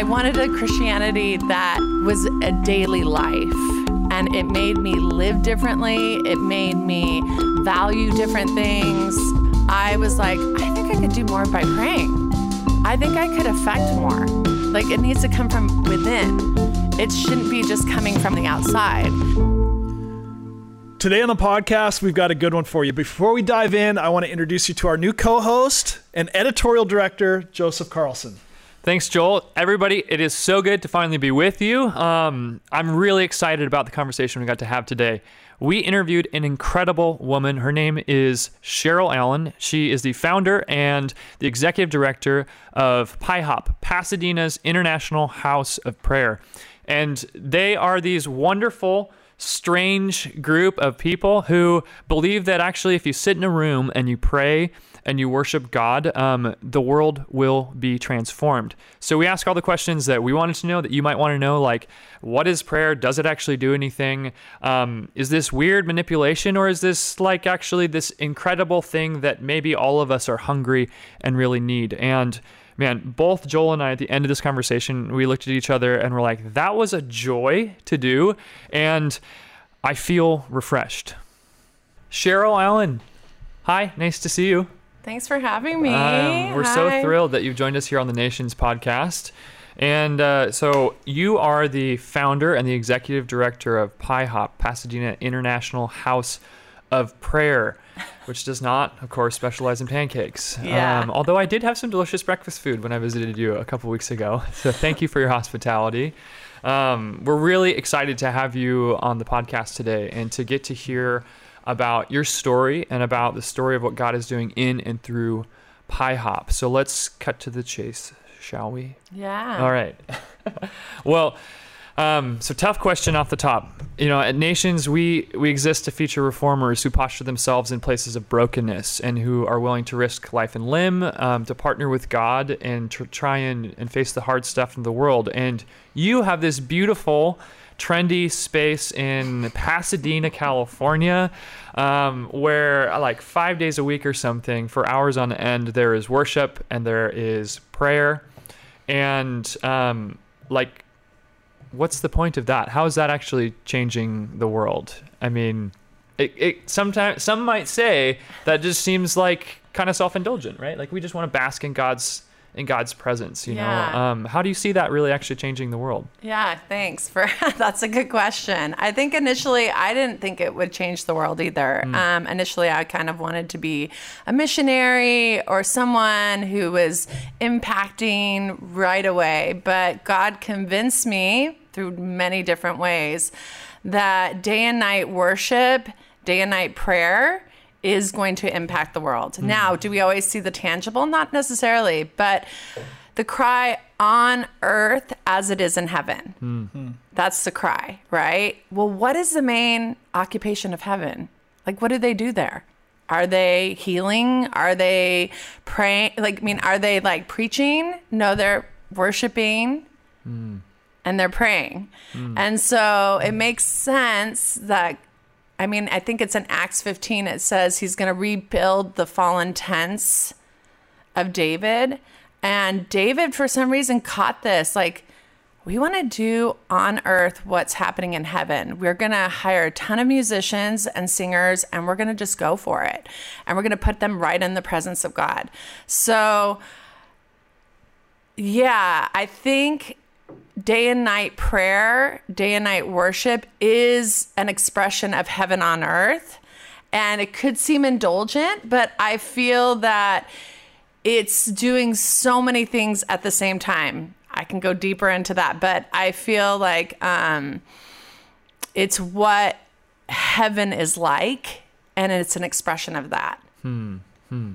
I wanted a Christianity that was a daily life. And it made me live differently. It made me value different things. I was like, I think I could do more by praying. I think I could affect more. Like it needs to come from within. It shouldn't be just coming from the outside. Today on the podcast, we've got a good one for you. Before we dive in, I want to introduce you to our new co host and editorial director, Joseph Carlson. Thanks, Joel. Everybody, it is so good to finally be with you. Um, I'm really excited about the conversation we got to have today. We interviewed an incredible woman. Her name is Cheryl Allen. She is the founder and the executive director of PIHOP, Pasadena's International House of Prayer. And they are these wonderful, strange group of people who believe that actually, if you sit in a room and you pray and you worship God, um, the world will be transformed. So we ask all the questions that we wanted to know that you might want to know, like what is prayer? Does it actually do anything? Um, is this weird manipulation, or is this like actually this incredible thing that maybe all of us are hungry and really need? And man, both Joel and I at the end of this conversation, we looked at each other and we're like, that was a joy to do. And I feel refreshed. Cheryl Allen, hi, nice to see you. Thanks for having me. Um, we're Hi. so thrilled that you've joined us here on the Nations podcast. And uh, so you are the founder and the executive director of PIHOP, Pasadena International House of Prayer, which does not, of course, specialize in pancakes. Yeah. Um, although I did have some delicious breakfast food when I visited you a couple weeks ago. So thank you for your hospitality. Um, we're really excited to have you on the podcast today and to get to hear about your story and about the story of what God is doing in and through PIHOP. So let's cut to the chase, shall we? Yeah. All right. well, um, so tough question off the top. You know, at Nations, we we exist to feature reformers who posture themselves in places of brokenness and who are willing to risk life and limb um, to partner with God and to try and, and face the hard stuff in the world. And you have this beautiful, trendy space in Pasadena, California, um, where like five days a week or something, for hours on end, there is worship and there is prayer. And um, like what's the point of that? How is that actually changing the world? I mean it, it sometimes some might say that just seems like kind of self-indulgent right? Like we just want to bask in god's in god's presence you Yeah. know um, how do you see that really actually changing the world Yeah, thanks for that's a good question. I think initially I didn't think it would change the world either. Um, initially, I kind of wanted to be a missionary or someone who was impacting right away, but God convinced me through many different ways that day and night worship, day and night prayer is going to impact the world. Mm. Now, do we always see the tangible? Not necessarily, but the cry on earth as it is in heaven. Hmm. Hmm. That's the cry, right? Well, what is the main occupation of heaven? Like, what do they do there? Are they healing? Are they praying? Like, I mean, are they like preaching? No, they're worshiping hmm. and they're praying. And so it makes sense that, I mean, I think it's in Acts 15, it says he's going to rebuild the fallen tents of David. And David, for some reason, caught this. Like, we want to do on earth what's happening in heaven. We're going to hire a ton of musicians and singers, and we're going to just go for it. And we're going to put them right in the presence of God. So, yeah, I think day and night prayer, day and night worship is an expression of heaven on earth. And it could seem indulgent, but I feel that it's doing so many things at the same time. I can go deeper into that, but I feel like um, it's what heaven is like, and it's an expression of that. Hmm. hmm.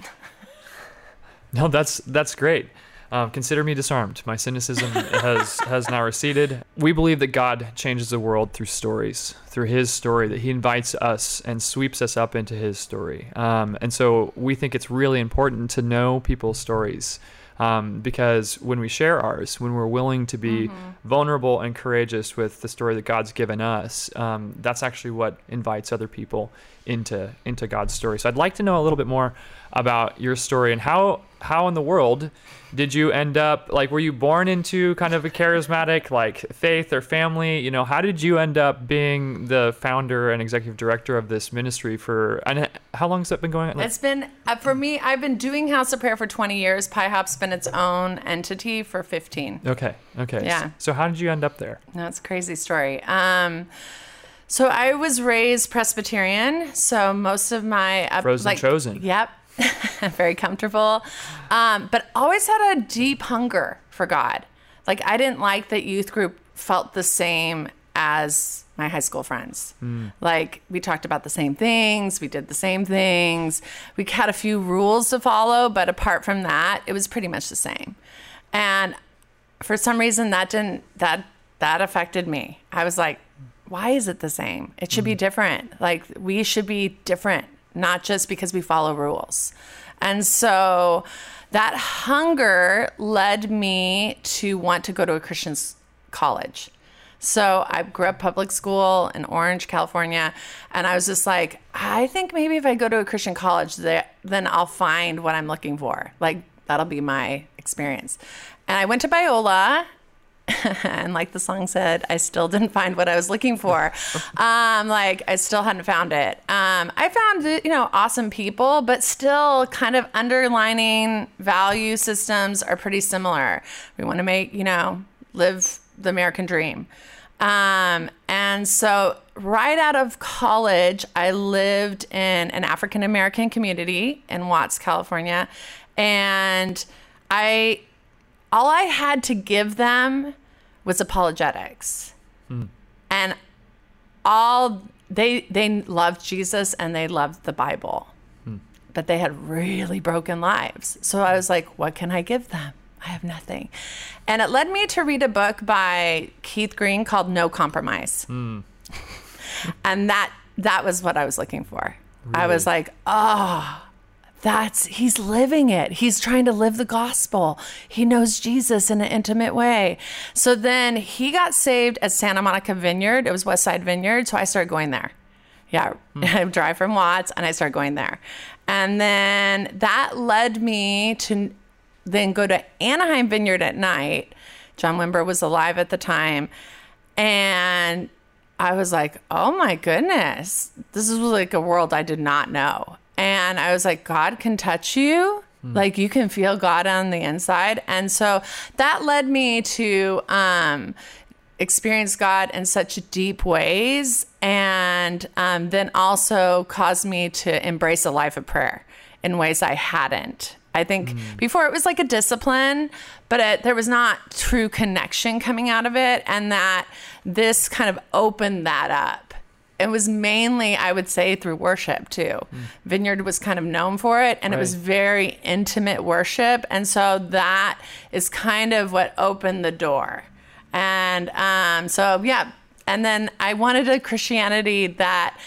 no that's that's great um, consider me disarmed. My cynicism has has now receded. We believe that god changes the world through stories through his story that he invites us and sweeps us up into his story. Um, and so we think it's really important to know people's stories um, because when we share ours, when we're willing to be vulnerable and courageous with the story that God's given us, um, that's actually what invites other people into into God's story. So I'd like to know a little bit more about your story and how how in the world did you end up like were you born into kind of a charismatic like faith or family you know how did you end up being the founder and executive director of this ministry for and how long has that been going on like, It's been uh, for me. I've been doing House of Prayer for 20 years. PIHOP's been its own entity for 15. okay okay Yeah. so how did you end up there That's a crazy story. Um, so I was raised Presbyterian. So most of my up, Frozen chosen. Yep, very comfortable. Um, but always had a deep hunger for God. Like I didn't like that youth group felt the same as my high school friends. Like we talked about the same things, we did the same things. We had a few rules to follow, but apart from that, it was pretty much the same. And for some reason that didn't that that affected me. I was like, why is it the same? It should be mm. different. Like we should be different, not just because we follow rules. And so that hunger led me to want to go to a Christian college. So I grew up public school in Orange, California, and I was just like, I think maybe if I go to a Christian college, that then I'll find what I'm looking for. Like that'll be my experience. And I went to Biola, and like the song said, I still didn't find what I was looking for. um, like I still hadn't found it. Um, I found you know awesome people, but still kind of underlining value systems are pretty similar. We want to make you know live the American dream. Um, and so right out of college, I lived in an African American community in Watts, California, and I all I had to give them was apologetics. Hmm. And all they they loved Jesus and they loved the Bible. Hmm. But they had really broken lives. So I was like, what can I give them? I have nothing. And it led me to read a book by Keith Green called No Compromise. Hmm. and that that was what I was looking for. I was like, oh, that's he's living it. He's trying to live the gospel. He knows Jesus in an intimate way. So then he got saved at Santa Monica Vineyard. It was West Side Vineyard. So I started going there. Yeah, hmm. I drive from Watts and I started going there. And then that led me to then go to Anaheim Vineyard at night. John Wimber was alive at the time. And I was like, oh my goodness, this is like a world I did not know. And I was like, God can touch you. Like you can feel God on the inside. And so that led me to um, experience God in such deep ways. And um, then also caused me to embrace a life of prayer in ways I hadn't. I think before it was like a discipline, but it, there was not true connection coming out of it. And that this kind of opened that up. It was mainly, I would say, through worship too. Vineyard was kind of known for it, and it was very intimate worship. And so that is kind of what opened the door. And um, so, yeah. And then I wanted a Christianity that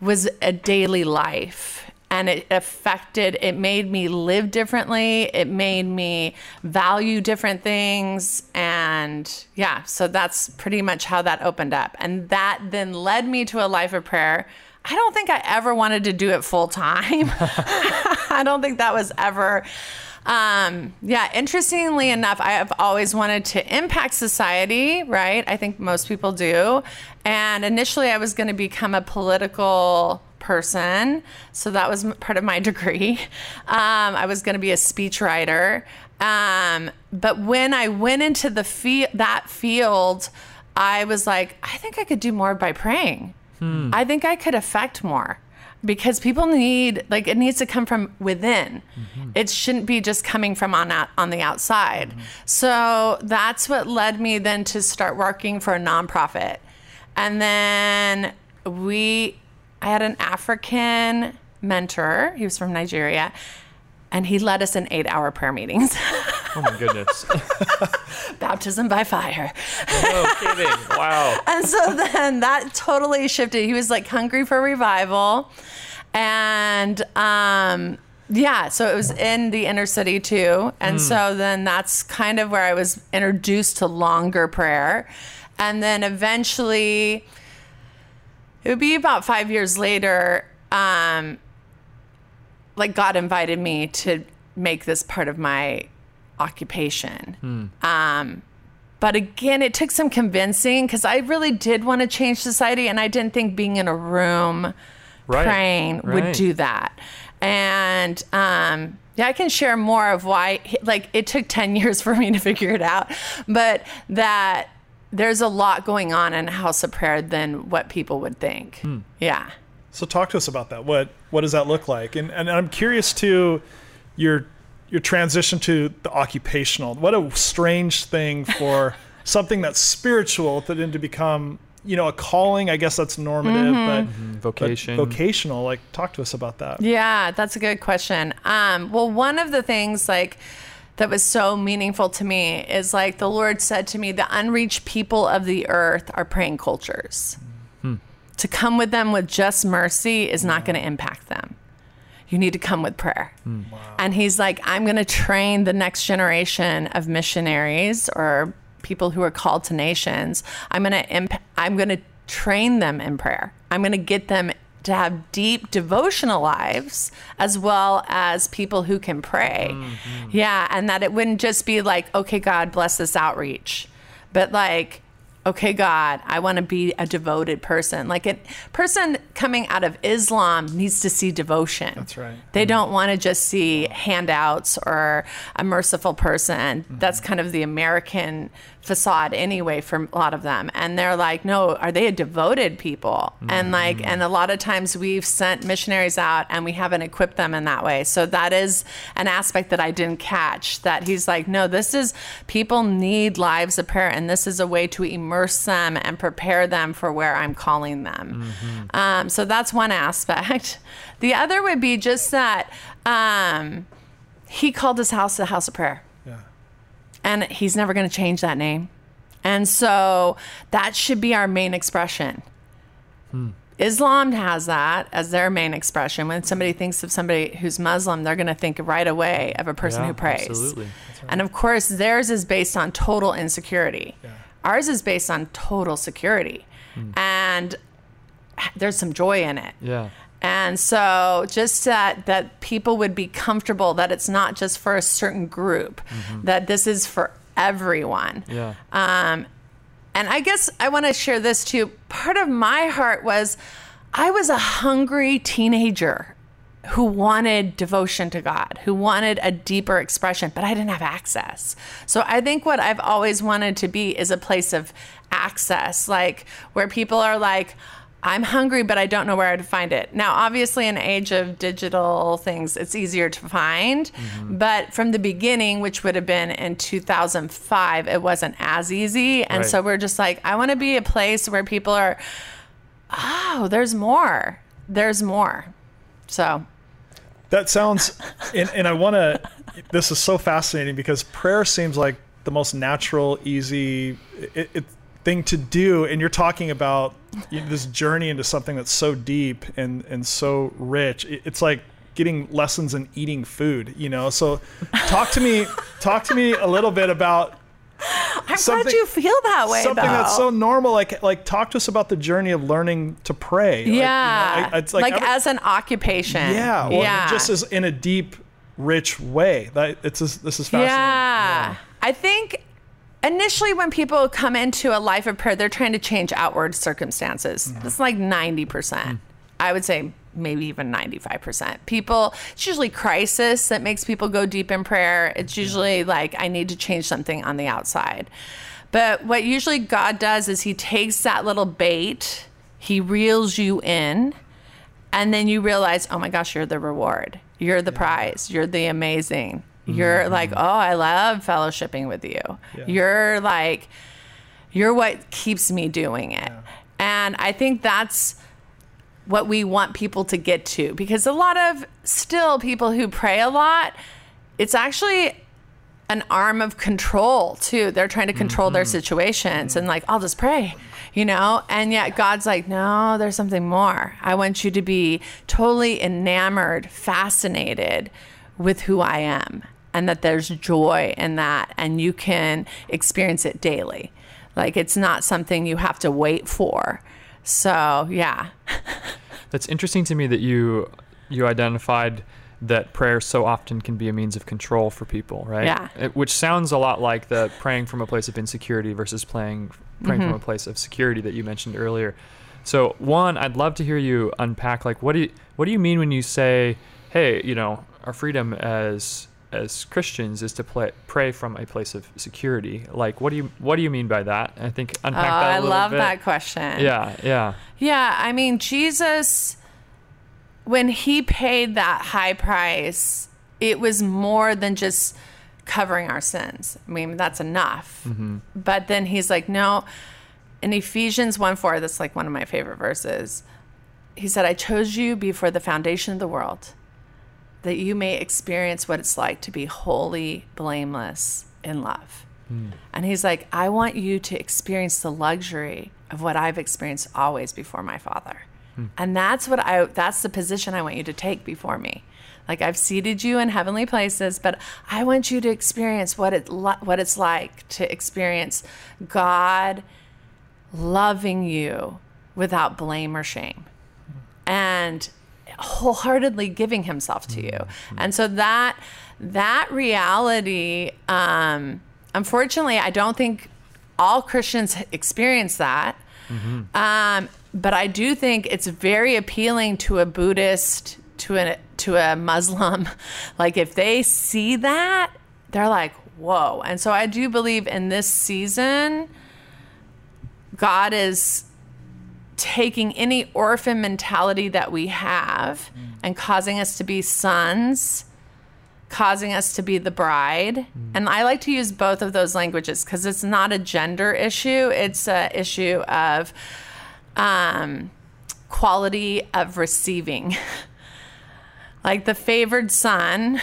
was a daily life and it affected it made me live differently. It made me value different things. And yeah so that's pretty much how that opened up. And that then led me to a life of prayer. I don't think i ever wanted to do it full time. I don't think that was ever um, yeah, interestingly enough, I have always wanted to impact society, right? I think most people do. And initially, I was going to become a political person. So that was part of my degree. Um, I was going to be a speechwriter. Um, but when I went into the fe- that field, I was like, I think I could do more by praying. I think I could affect more because people need like it needs to come from within. It shouldn't be just coming from on out, on the outside. So that's what led me then to start working for a nonprofit. And then we I had an African mentor. He was from Nigeria. And he led us in eight hour prayer meetings, Oh my goodness. baptism by fire. no kidding. Wow. And so then that totally shifted. He was like hungry for revival. And um yeah, so it was in the inner city too. And so then that's kind of where I was introduced to longer prayer. And then eventually it would be about 5 years later um like God invited me to make this part of my occupation. Um, but again, it took some convincing because I really did want to change society, and I didn't think being in a room Right, praying would do that. And um, yeah, I can share more of why. Like, it took ten years for me to figure it out, but that there's a lot going on in a house of prayer than what people would think. Hmm. Yeah. So talk to us about that. What what does that look like? And and I'm curious to your your transition to the occupational. What a strange thing for something that's spiritual to then to become you know a calling. I guess that's normative, but, but Vocation. vocational. Like talk to us about that. Yeah, that's a good question. Um, well, one of the things like that was so meaningful to me is like the Lord said to me, the unreached people of the earth are praying cultures. Hmm. To come with them with just mercy is not going to impact them. You need to come with prayer. Hmm. And he's like, I'm going to train the next generation of missionaries or people who are called to nations. I'm going to imp- I'm going to train them in prayer. I'm going to get them to have deep devotional lives as well as people who can pray. Mm-hmm. Yeah, and that it wouldn't just be like, okay, God, bless this outreach, but like, okay, God, I want to be a devoted person. Like a person coming out of Islam needs to see devotion. That's right. They mm-hmm. don't want to just see handouts or a merciful person. Mm-hmm. That's kind of the American facade anyway for a lot of them. And they're like, no, are they a devoted people? And like, and a lot of times we've sent missionaries out and we haven't equipped them in that way. So that is an aspect that I didn't catch that he's like, no, this is people need lives of prayer and this is a way to immerse them and prepare them for where I'm calling them. Um, so that's one aspect. The other would be just that um, he called his house the house of prayer. And he's never going to change that name. And so that should be our main expression. Hmm. Islam has that as their main expression. When somebody thinks of somebody who's Muslim, they're going to think right away of a person Yeah, who prays. absolutely. And of course, theirs is based on total insecurity. Yeah. Ours is based on total security. Hmm. And there's some joy in it. Yeah. And so just that that people would be comfortable that it's not just for a certain group, that this is for everyone. Yeah. Um, and I guess I want to share this too. Part of my heart was I was a hungry teenager who wanted devotion to God, who wanted a deeper expression, but I didn't have access. So I think what I've always wanted to be is a place of access, like where people are like, I'm hungry, but I don't know where I to find it. Now, obviously, in age of digital things, it's easier to find. Mm-hmm. But from the beginning, which would have been in 2005, it wasn't as easy. And Right. so we're just like, I want to be a place where people are, oh, there's more. There's more. So, That sounds, and, and I want to. This is so fascinating because prayer seems like the most natural, easy it, it, thing to do, and you're talking about this journey into something that's so deep and and so rich. It's like getting lessons in eating food, you know. So, talk to me, talk to me a little bit about I'm glad Something- you feel that way. something though. that's so normal. Like like talk to us about the journey of learning to pray. Like, you know, yeah. I- it's like every- as an occupation. yeah, well, yeah. just as in a deep, rich way. That it's this, this is fascinating. Yeah. I think initially when people come into a life of prayer, they're trying to change outward circumstances. Mm-hmm. It's like 90%. I would say maybe even 95%. People, it's usually crisis that makes people go deep in prayer. It's usually like, I need to change something on the outside. But what usually God does is he takes that little bait, he reels you in, and then you realize, oh my gosh, you're the reward. You're the prize. You're the amazing. You're mm-hmm. like, oh, I love fellowshipping with you. Yeah. You're like, you're what keeps me doing it. And I think that's what we want people to get to because a lot of still people who pray a lot, it's actually an arm of control too. They're trying to control their mm-hmm. situations and mm-hmm. like, I'll just pray, you know? And yet God's like, no, there's something more. I want you to be totally enamored, fascinated with who I am and that there's joy in that and you can experience it daily. Like it's not something you have to wait for. So, yeah. That's interesting to me that you you identified that prayer so often can be a means of control for people, right? Yeah. It- which sounds a lot like the praying from a place of insecurity versus playing, praying Mm-hmm. from a place of security that you mentioned earlier. So one, I'd love to hear you unpack like what do you what do you mean when you say, hey, you know, our freedom as as Christians is to play, pray from a place of security. Like, what do you what do you mean by that? I think Oh, unpack that a I little love bit. that question. Yeah, yeah. Yeah, I mean, Jesus, when he paid that high price, it was more than just covering our sins. I mean, that's enough. Mm-hmm. But then he's like, no, in Ephesians 1 4, that's like one of my favorite verses. He said, I chose you before the foundation of the world that you may experience what it's like to be wholly blameless in love. Hmm. And he's like, I want you to experience the luxury of what I've experienced always before my father. Hmm. And that's what I that's the position I want you to take before me. Like I've seated you in heavenly places, but I want you to experience what it what it's like to experience God loving you without blame or shame. Hmm. And wholeheartedly giving himself to you. And so that that reality um unfortunately I don't think all Christians experience that. Um, but I do think it's very appealing to a Buddhist, to a to a Muslim. Like if they see that, they're like, "Whoa!" And so I do believe in this season, God is taking any orphan mentality that we have mm. and causing us to be sons causing us to be the bride. Mm. And i like to use both of those languages because it's not a gender issue it's a issue of um, quality of receiving. Like the favored son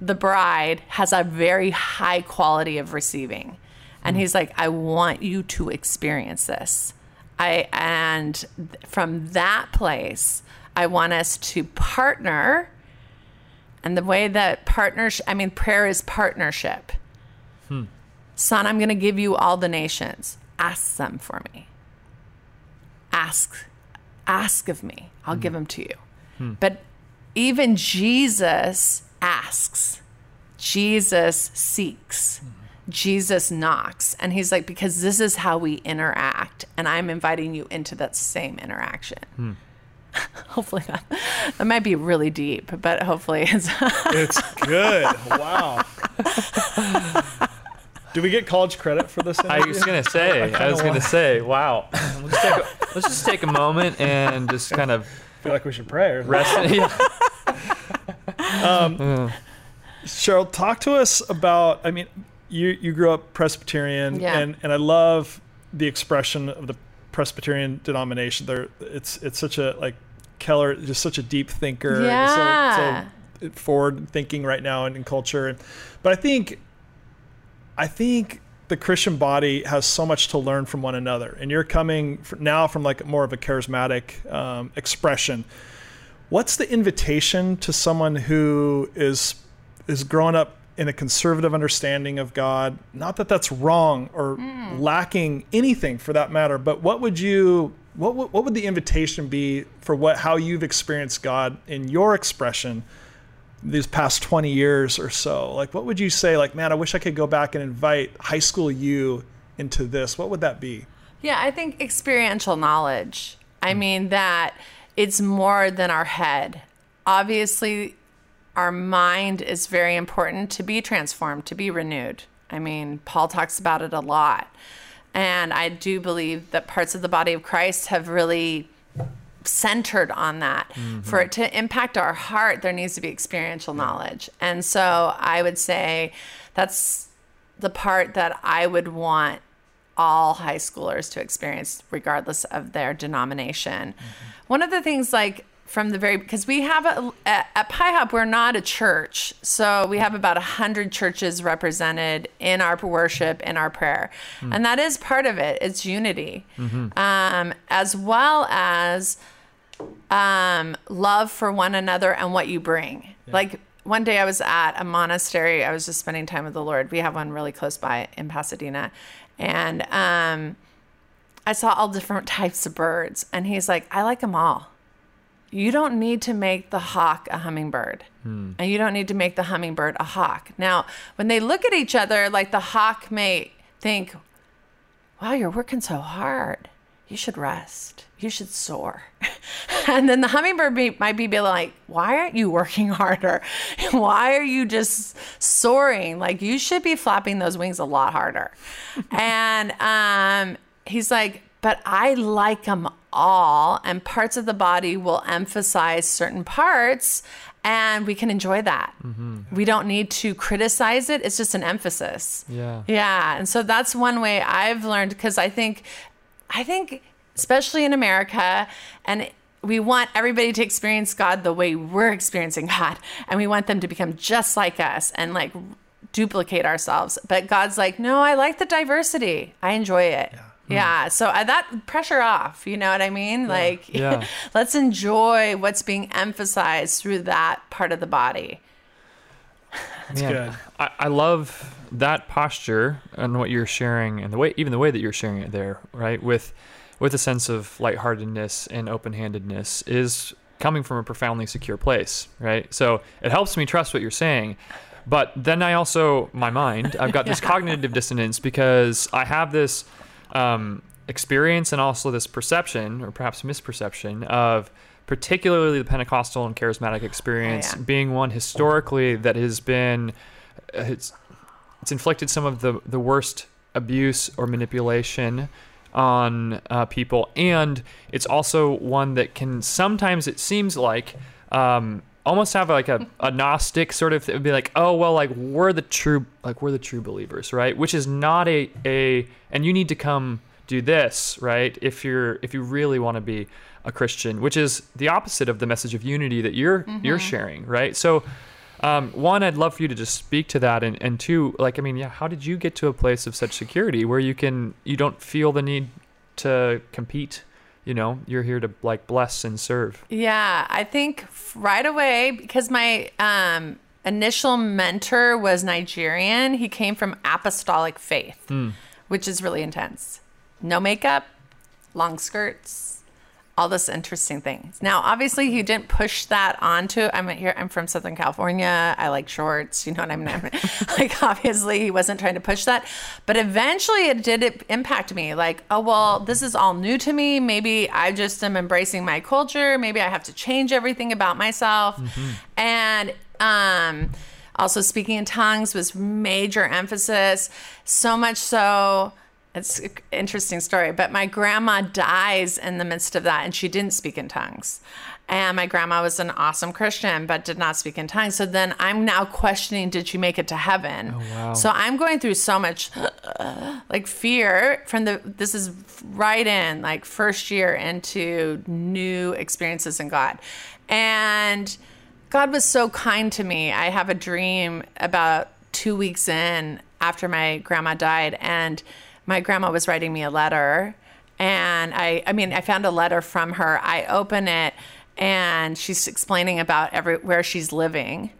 the bride has a very high quality of receiving. And mm. he's like i want you to experience this i and from that place i want us to partner. And the way that partnership i mean prayer is partnership. Hmm. Son i'm going to give you all the nations. Ask them for me. Ask ask of me. I'll give hmm. them to you. Hmm. But even jesus asks. Jesus seeks jesus knocks and he's like because this is how we interact and i'm inviting you into that same interaction hmm. hopefully that, that might be really deep but hopefully it's It's good. wow. Do we get college credit for this? I was gonna say. I, was gonna say. Wow. Let's, take a, let's just take a moment and just kind of feel like we should pray. or- rest. Um, yeah. Cheryl, talk to us about. I mean, you you grew up Presbyterian, Yeah. and and I love the expression of the Presbyterian denomination. There, it's it's such a like Keller, just such a deep thinker. Yeah. So, so forward thinking right now in, in culture, but I think, I think the Christian body has so much to learn from one another, and you're coming now from like more of a charismatic um, expression. What's the invitation to someone who is is growing up in a conservative understanding of God? Not that that's wrong or hmm. lacking anything for that matter, but what would you what would, what would the invitation be for what how you've experienced God in your expression these past 20 years or so? Like what would you say like man, I wish I could go back and invite high school you into this. What would that be? Yeah, I think experiential knowledge. I hmm. mean, that it's more than our head. Obviously, our mind is very important to be transformed, to be renewed. I mean, Paul talks about it a lot. And I do believe that parts of the body of Christ have really centered on that. Mm-hmm. For it to impact our heart, there needs to be experiential knowledge. And so I would say that's the part that I would want all high schoolers to experience, regardless of their denomination. Mm-hmm. One of the things, like from the very, because we have a, at, PIHOP, we're not a church, so we have about a hundred churches represented in our worship, in our prayer, and that is part of it. It's unity, um, as well as um, love for one another and what you bring. Like one day I was at a monastery. I was just spending time with the Lord. We have one really close by in Pasadena. And um, I saw all different types of birds. And he's like, I like them all. You don't need to make the hawk a hummingbird. And you don't need to make the hummingbird a hawk. Now, when they look at each other, like the hawk may think, wow, you're working so hard. You should rest. You should soar. and then the hummingbird be, might be like, why aren't you working harder? why are you just soaring? Like, you should be flapping those wings a lot harder. and um, he's like, but I like them all, and parts of the body will emphasize certain parts, and we can enjoy that. Mm-hmm. We don't need to criticize it, it's just an emphasis. Yeah. Yeah. And so that's one way I've learned because I think, I think, especially in America, and we want everybody to experience God the way we're experiencing God, and we want them to become just like us and like duplicate ourselves. But God's like, no, I like the diversity. I enjoy it. Yeah. So I, that pressure off, you know what I mean? Like, Yeah. let's enjoy what's being emphasized through that part of the body. Man, good. I, I love that posture and what you're sharing, and the way, even the way that you're sharing it there, right? With, with a sense of lightheartedness and open-handedness is coming from a profoundly secure place, right? So it helps me trust what you're saying. But then I also, my mind, I've got this cognitive dissonance because I have this um, experience and also this perception, or perhaps misperception, of particularly the Pentecostal and charismatic experience yeah. being one historically that has been uh, it's it's inflicted some of the the worst abuse or manipulation on uh, people, and it's also one that can sometimes it seems like um, almost have like a, a gnostic sort of it would be like oh well like we're the true like we're the true believers right? Which is not a a and you need to come do this right if you're if you really want to be a christian which is the opposite of the message of unity that you're you're sharing right? So um, one i'd love for you to just speak to that and, and two like i mean yeah how did you get to a place of such security where you can you don't feel the need to compete you know you're here to like bless and serve Yeah, I think right away because my um, initial mentor was Nigerian. He came from apostolic faith, which is really intense. No makeup, long skirts, all this interesting things. Now, obviously, he didn't push that onto. I'm here. I'm from Southern California. I like shorts. You know what I mean? I'm, like, obviously, he wasn't trying to push that, but eventually, it did it impact me. Like, oh well, this is all new to me. Maybe I just am embracing my culture. Maybe I have to change everything about myself, and um. Also, speaking in tongues was major emphasis. So much so, it's an interesting story, but my grandma dies in the midst of that, and she didn't speak in tongues. And my grandma was an awesome Christian, but did not speak in tongues. So then I'm now questioning, did she make it to heaven? Oh, wow. So I'm going through so much like fear from the, this is right in like first year into new experiences in God. And God was so kind to me. I have a dream about two weeks in after my grandma died, and my grandma was writing me a letter. And I, I mean, I found a letter from her. I open it, and she's explaining about every where she's living,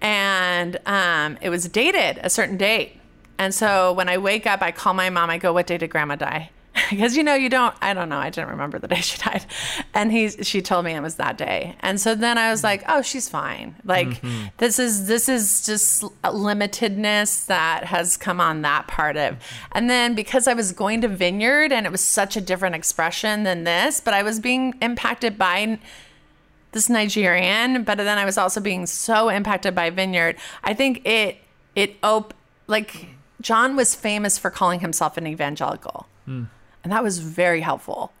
and um, it was dated a certain date. And so when I wake up, I call my mom. I go, "What day did Grandma die?" Because you know you don't. I don't know. I didn't remember the day she died, and he she told me it was that day. And so then I was like, "Oh, she's fine. Like mm-hmm. this is this is just a limitedness that has come on that part of." Mm-hmm. And then because I was going to Vineyard and it was such a different expression than this, but I was being impacted by this Nigerian, but then I was also being so impacted by Vineyard. I think it it op like John was famous for calling himself an evangelical. Mm. And that was very helpful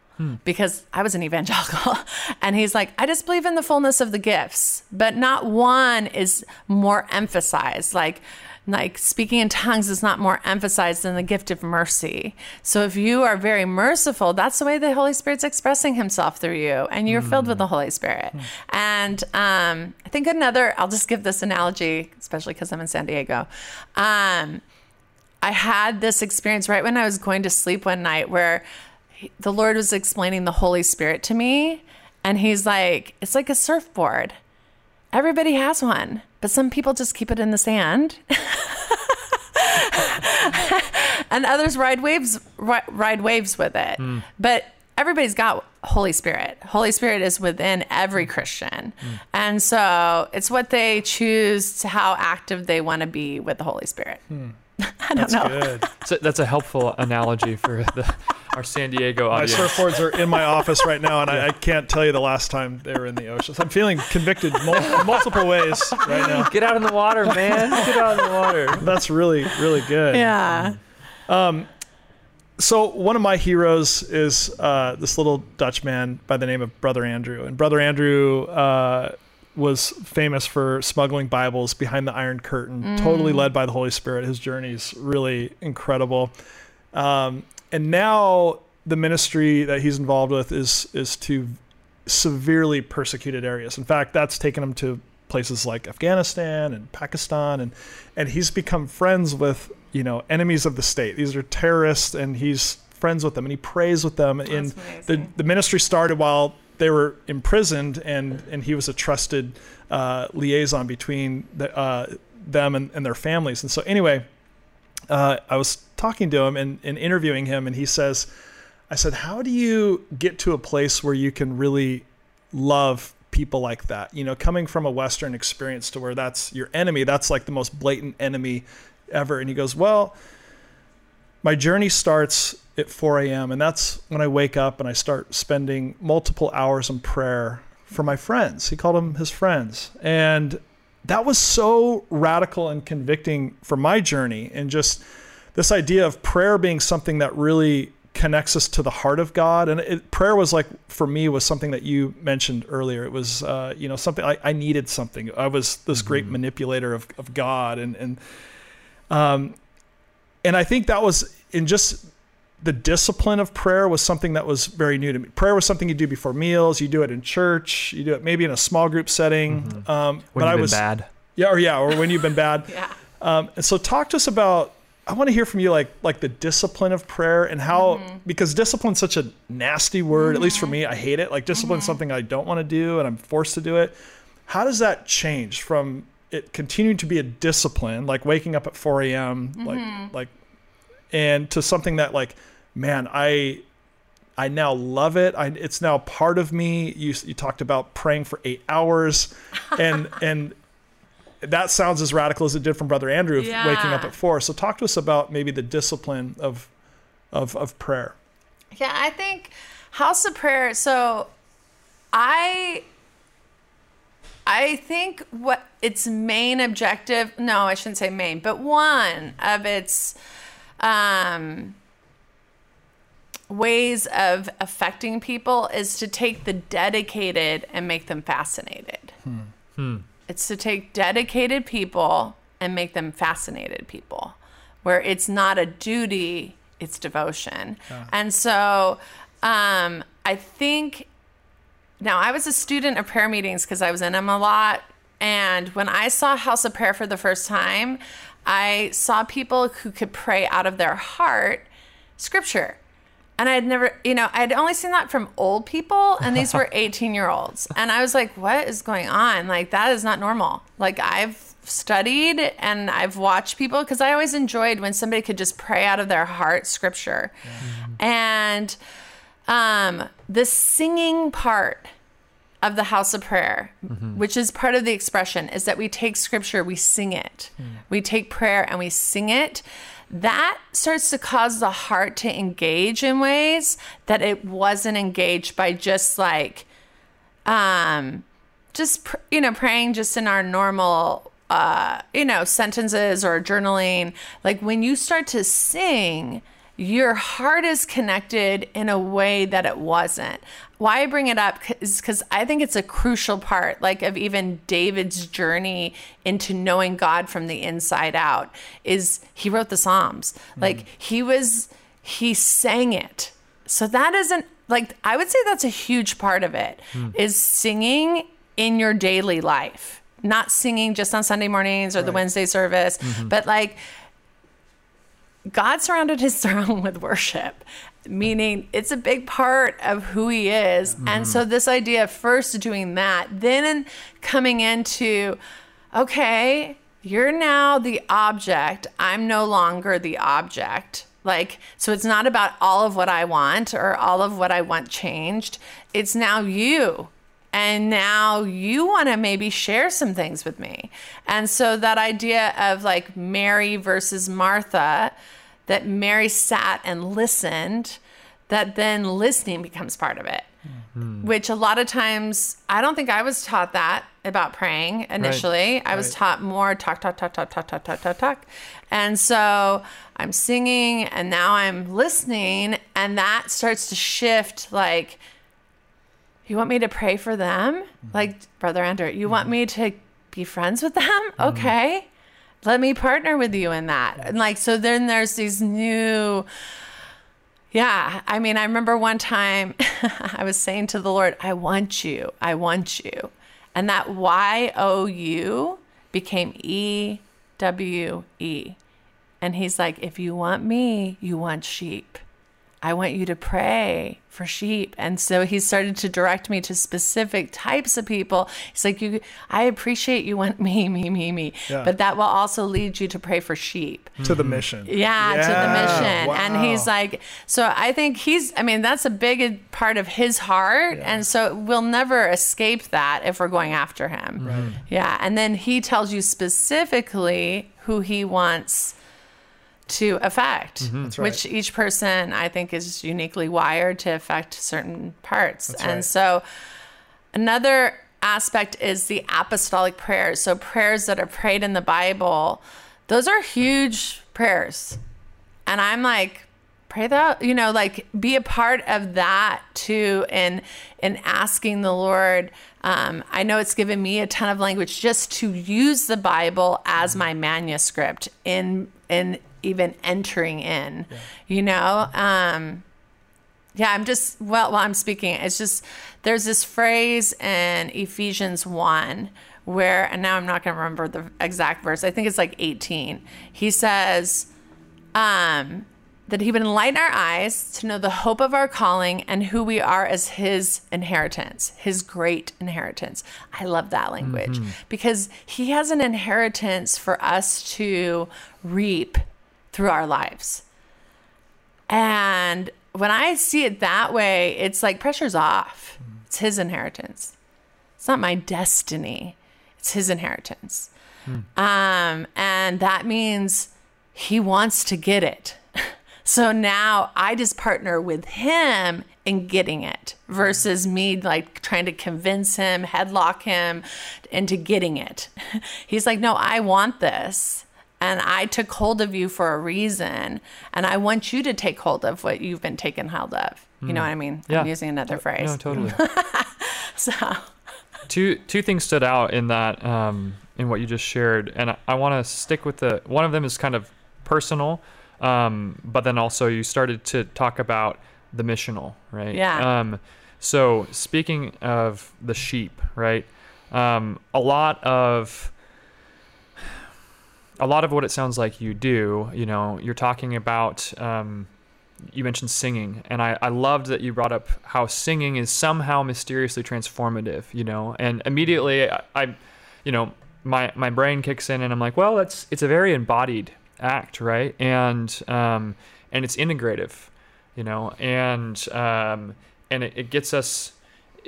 because I was an evangelical. and he's like, I just believe in the fullness of the gifts, but not one is more emphasized. Like like speaking in tongues is not more emphasized than the gift of mercy. So if you are very merciful, that's the way the Holy Spirit's expressing himself through you and you're filled with the Holy Spirit. And um, I think another, I'll just give this analogy, especially because I'm in San Diego. Um, I had this experience right when I was going to sleep one night where the Lord was explaining the Holy Spirit to me. And he's like, it's like a surfboard. Everybody has one, but some people just keep it in the sand. and others ride waves ri- ride waves with it. Hmm. But everybody's got Holy Spirit. Holy Spirit is within every Christian. Hmm. And so it's what they choose to how active they want to be with the Holy Spirit. Hmm. I don't That's know. good. So that's a helpful analogy for the, our San Diego My surfboards are in my office right now, and I, I can't tell you the last time they were in the ocean. So I'm feeling convicted mul- multiple ways right now. Get out in the water, man. Get out in the water. That's really, really good. Yeah. So one of my heroes is uh, this little Dutch man by the name of Brother Andrew, and Brother Andrew uh, was famous for smuggling Bibles behind the Iron Curtain, totally led by the Holy Spirit. His journey is really incredible, um, and now the ministry that he's involved with is is to severely persecuted areas. In fact, that's taken him to places like Afghanistan and Pakistan, and and he's become friends with you know enemies of the state. These are terrorists, and he's friends with them, and he prays with them. and the the ministry started while they were imprisoned, and and he was a trusted uh, liaison between the, uh, them and, and their families. And so anyway, uh, I was talking to him and, and interviewing him, and he says, I said, How do you get to a place where you can really love people like that? You know, coming from a Western experience to where that's your enemy, that's like the most blatant enemy ever. And he goes, Well, my journey starts at 4 a.m., and that's when I wake up and I start spending multiple hours in prayer for my friends. He called them his friends. And that was so radical and convicting for my journey and just this idea of prayer being something that really connects us to the heart of God. And it, prayer was like, for me, was something that you mentioned earlier. It was, uh, you know, something I, I needed something. I was this great manipulator of, of God. And, and, um, and I think that was in just the discipline of prayer was something that was very new to me. Prayer was something you do before meals. You do it in church. You do it maybe in a small group setting. Mm-hmm. Um, When but you've I been was bad. yeah, or yeah, or when you've been bad. Yeah. Um, and so talk to us about. I want to hear from you, like like the discipline of prayer and how mm-hmm. because discipline's such a nasty word. At least for mm-hmm. me, I hate it. Like discipline's something I don't want to do, and I'm forced to do it. How does that change from it continuing to be a discipline, like waking up at 4 a.m., like like, and to something that like, man, I I now love it. I, it's now part of me. You, you talked about praying for eight hours, and and that sounds as radical as it did from Brother Andrew of waking up at four. So talk to us about maybe the discipline of of of prayer. Yeah, I think House of Prayer. So I I think what its main objective, no, I shouldn't say main, but one of its um ways of affecting people is to take the dedicated and make them fascinated. It's to take dedicated people and make them fascinated people, where it's not a duty, it's devotion. And so um, I think now I was a student of prayer meetings because I was in them a lot. And when I saw House of Prayer for the first time, I saw people who could pray out of their heart scripture. And I'd never, you know, I'd only seen that from old people, and these were 18 year olds. And I was like, what is going on? Like, that is not normal. Like, I've studied and I've watched people because I always enjoyed when somebody could just pray out of their heart scripture. And um, the singing part of the house of prayer, which is part of the expression, is that we take scripture, we sing it. We take prayer and we sing it. That starts to cause the heart to engage in ways that it wasn't engaged by just like, um, just pr- you know, praying just in our normal, uh, you know, sentences or journaling. Like when you start to sing, your heart is connected in a way that it wasn't. Why I bring it up is because I think it's a crucial part, like of even David's journey into knowing God from the inside out. Is he wrote the Psalms? Mm. Like he was, he sang it. So that isn't like I would say that's a huge part of it hmm. is singing in your daily life, not singing just on Sunday mornings or the Wednesday service, mm-hmm. but like God surrounded his throne with worship, meaning it's a big part of who he is. And so, this idea of first doing that, then coming into, okay, you're now the object. I'm no longer the object. Like, so it's not about all of what I want or all of what I want changed. It's now you. And now you want to maybe share some things with me. And so that idea of like Mary versus Martha, that Mary sat and listened, that then listening becomes part of it. Mm-hmm. Which a lot of times, I don't think I was taught that about praying initially. I was Right. taught more talk, talk, talk, talk, talk, talk, talk, talk, talk. And so I'm singing and now I'm listening, and that starts to shift like, you want me to pray for them? Mm-hmm. Like, Brother Andrew, you want mm-hmm. me to be friends with them? Okay. Let me partner with you in that. And like, so then there's these new, yeah. I mean, I remember one time I was saying to the Lord, I want you. I want you. And that Y O U became E W E. And he's like, if you want me, you want sheep. I want you to pray for sheep. And so he started to direct me to specific types of people. He's like, you I appreciate you want me, me, me, me. Yeah. But that will also lead you to pray for sheep. to the hmm. mission. Yeah, to the mission. And he's like, so I think he's, I mean, that's a big part of his heart. And so we'll never escape that if we're going after him. Yeah. And then he tells you specifically who he wants to affect, right. which each person I think is uniquely wired to affect certain parts. and right. so another aspect is the apostolic prayers. So prayers that are prayed in the Bible, those are huge prayers. And I'm like, pray that, you know, like be a part of that too in in asking the Lord. Um, I know it's given me a ton of language just to use the Bible as my manuscript in in even entering in, you know. Um, yeah, I'm just well while I'm speaking, it's just there's this phrase in Ephesians 1 where and now I'm not going to remember the exact verse. I think it's like 18. He says um that he would enlighten our eyes to know the hope of our calling and who we are as his inheritance, his great inheritance. I love that language because he has an inheritance for us to reap through our lives. And when I see it that way, it's like pressure's off. It's his inheritance. It's not my destiny. It's his inheritance. Um, and that means he wants to get it. So now I just partner with him in getting it versus me like trying to convince him, headlock him into getting it. He's like, no, I want this. And I took hold of you for a reason. And I want you to take hold of what you've been taken hold of. You know what I mean? Yeah. I'm using another phrase. No, totally. So, two two things stood out in that um, in what you just shared, and I, I want to stick with the one of them is kind of personal, um, but then also you started to talk about the missional, right? Yeah. Um, so speaking of the sheep, right? Um, a lot of a lot of what it sounds like you do, you know, you're talking about. Um, you mentioned singing, and I, I loved that you brought up how singing is somehow mysteriously transformative, you know, and immediately I, I you know, my, my brain kicks in and I'm like, well, that's, it's a very embodied act, right? And, um, and it's integrative, you know, and, um, and it, it gets us,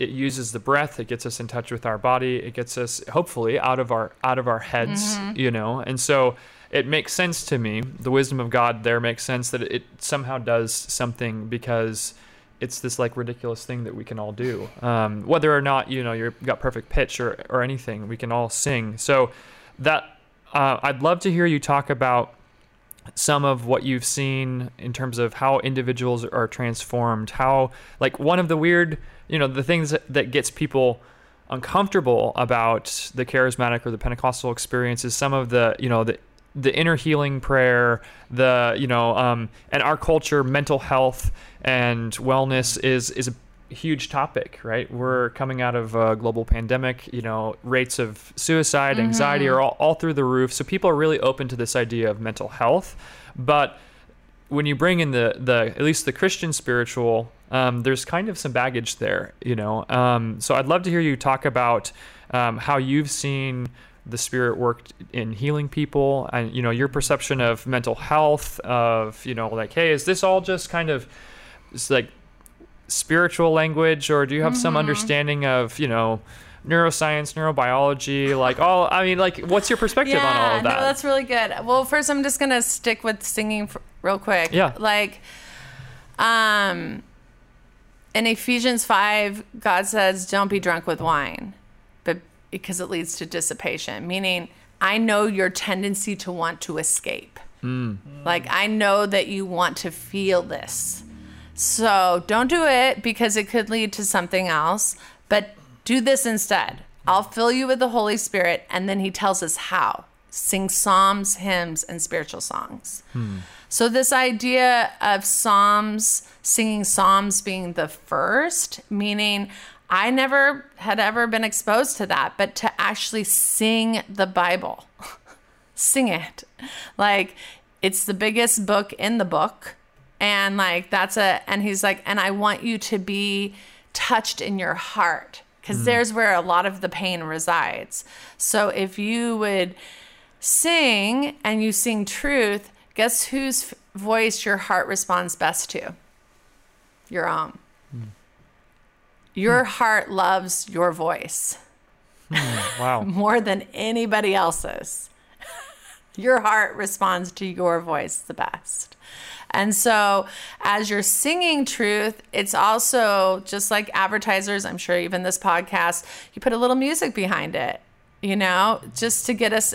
it uses the breath, it gets us in touch with our body, it gets us hopefully out of our, out of our heads, you know, and so, it makes sense to me. The wisdom of God there makes sense that it somehow does something because it's this like ridiculous thing that we can all do. Um, whether or not you know you've got perfect pitch or or anything, we can all sing. So that uh, I'd love to hear you talk about some of what you've seen in terms of how individuals are transformed. How like one of the weird you know the things that, gets people uncomfortable about the charismatic or the Pentecostal experience is some of the you know the the inner healing prayer, the you know, um, and our culture, mental health and wellness is is a huge topic, right? We're coming out of a global pandemic. You know, rates of suicide, anxiety are all, all through the roof. So people are really open to this idea of mental health, but when you bring in the the at least the Christian spiritual, um, there's kind of some baggage there, you know. Um, so I'd love to hear you talk about um, how you've seen the Spirit worked in healing people, and you know your perception of mental health, of you know like, hey, is this all just kind of it's like spiritual language, or do you have some understanding of you know neuroscience, neurobiology, like all? I mean, like, what's your perspective on all of that? No, that's really good. Well, first, I'm just gonna stick with singing f- real quick. Yeah. Like, um, in Ephesians five, God says, "Don't be drunk with wine," but because it leads to dissipation. Meaning, I know your tendency to want to escape. Like, I know that you want to feel this. So don't do it because it could lead to something else, but do this instead. I'll fill you with the Holy Spirit. And then he tells us how sing psalms, hymns, and spiritual songs. Hmm. So, this idea of psalms, singing psalms being the first, meaning I never had ever been exposed to that, but to actually sing the Bible sing it. Like it's the biggest book in the book. And like that's a and he's like and I want you to be touched in your heart cuz mm. there's where a lot of the pain resides. So if you would sing and you sing truth, guess whose voice your heart responds best to? Your own. Hmm. Your hmm. heart loves your voice hmm. wow. more than anybody else's. your heart responds to your voice the best. And so, as you're singing truth, it's also just like advertisers, I'm sure even this podcast, you put a little music behind it, you know, just to get us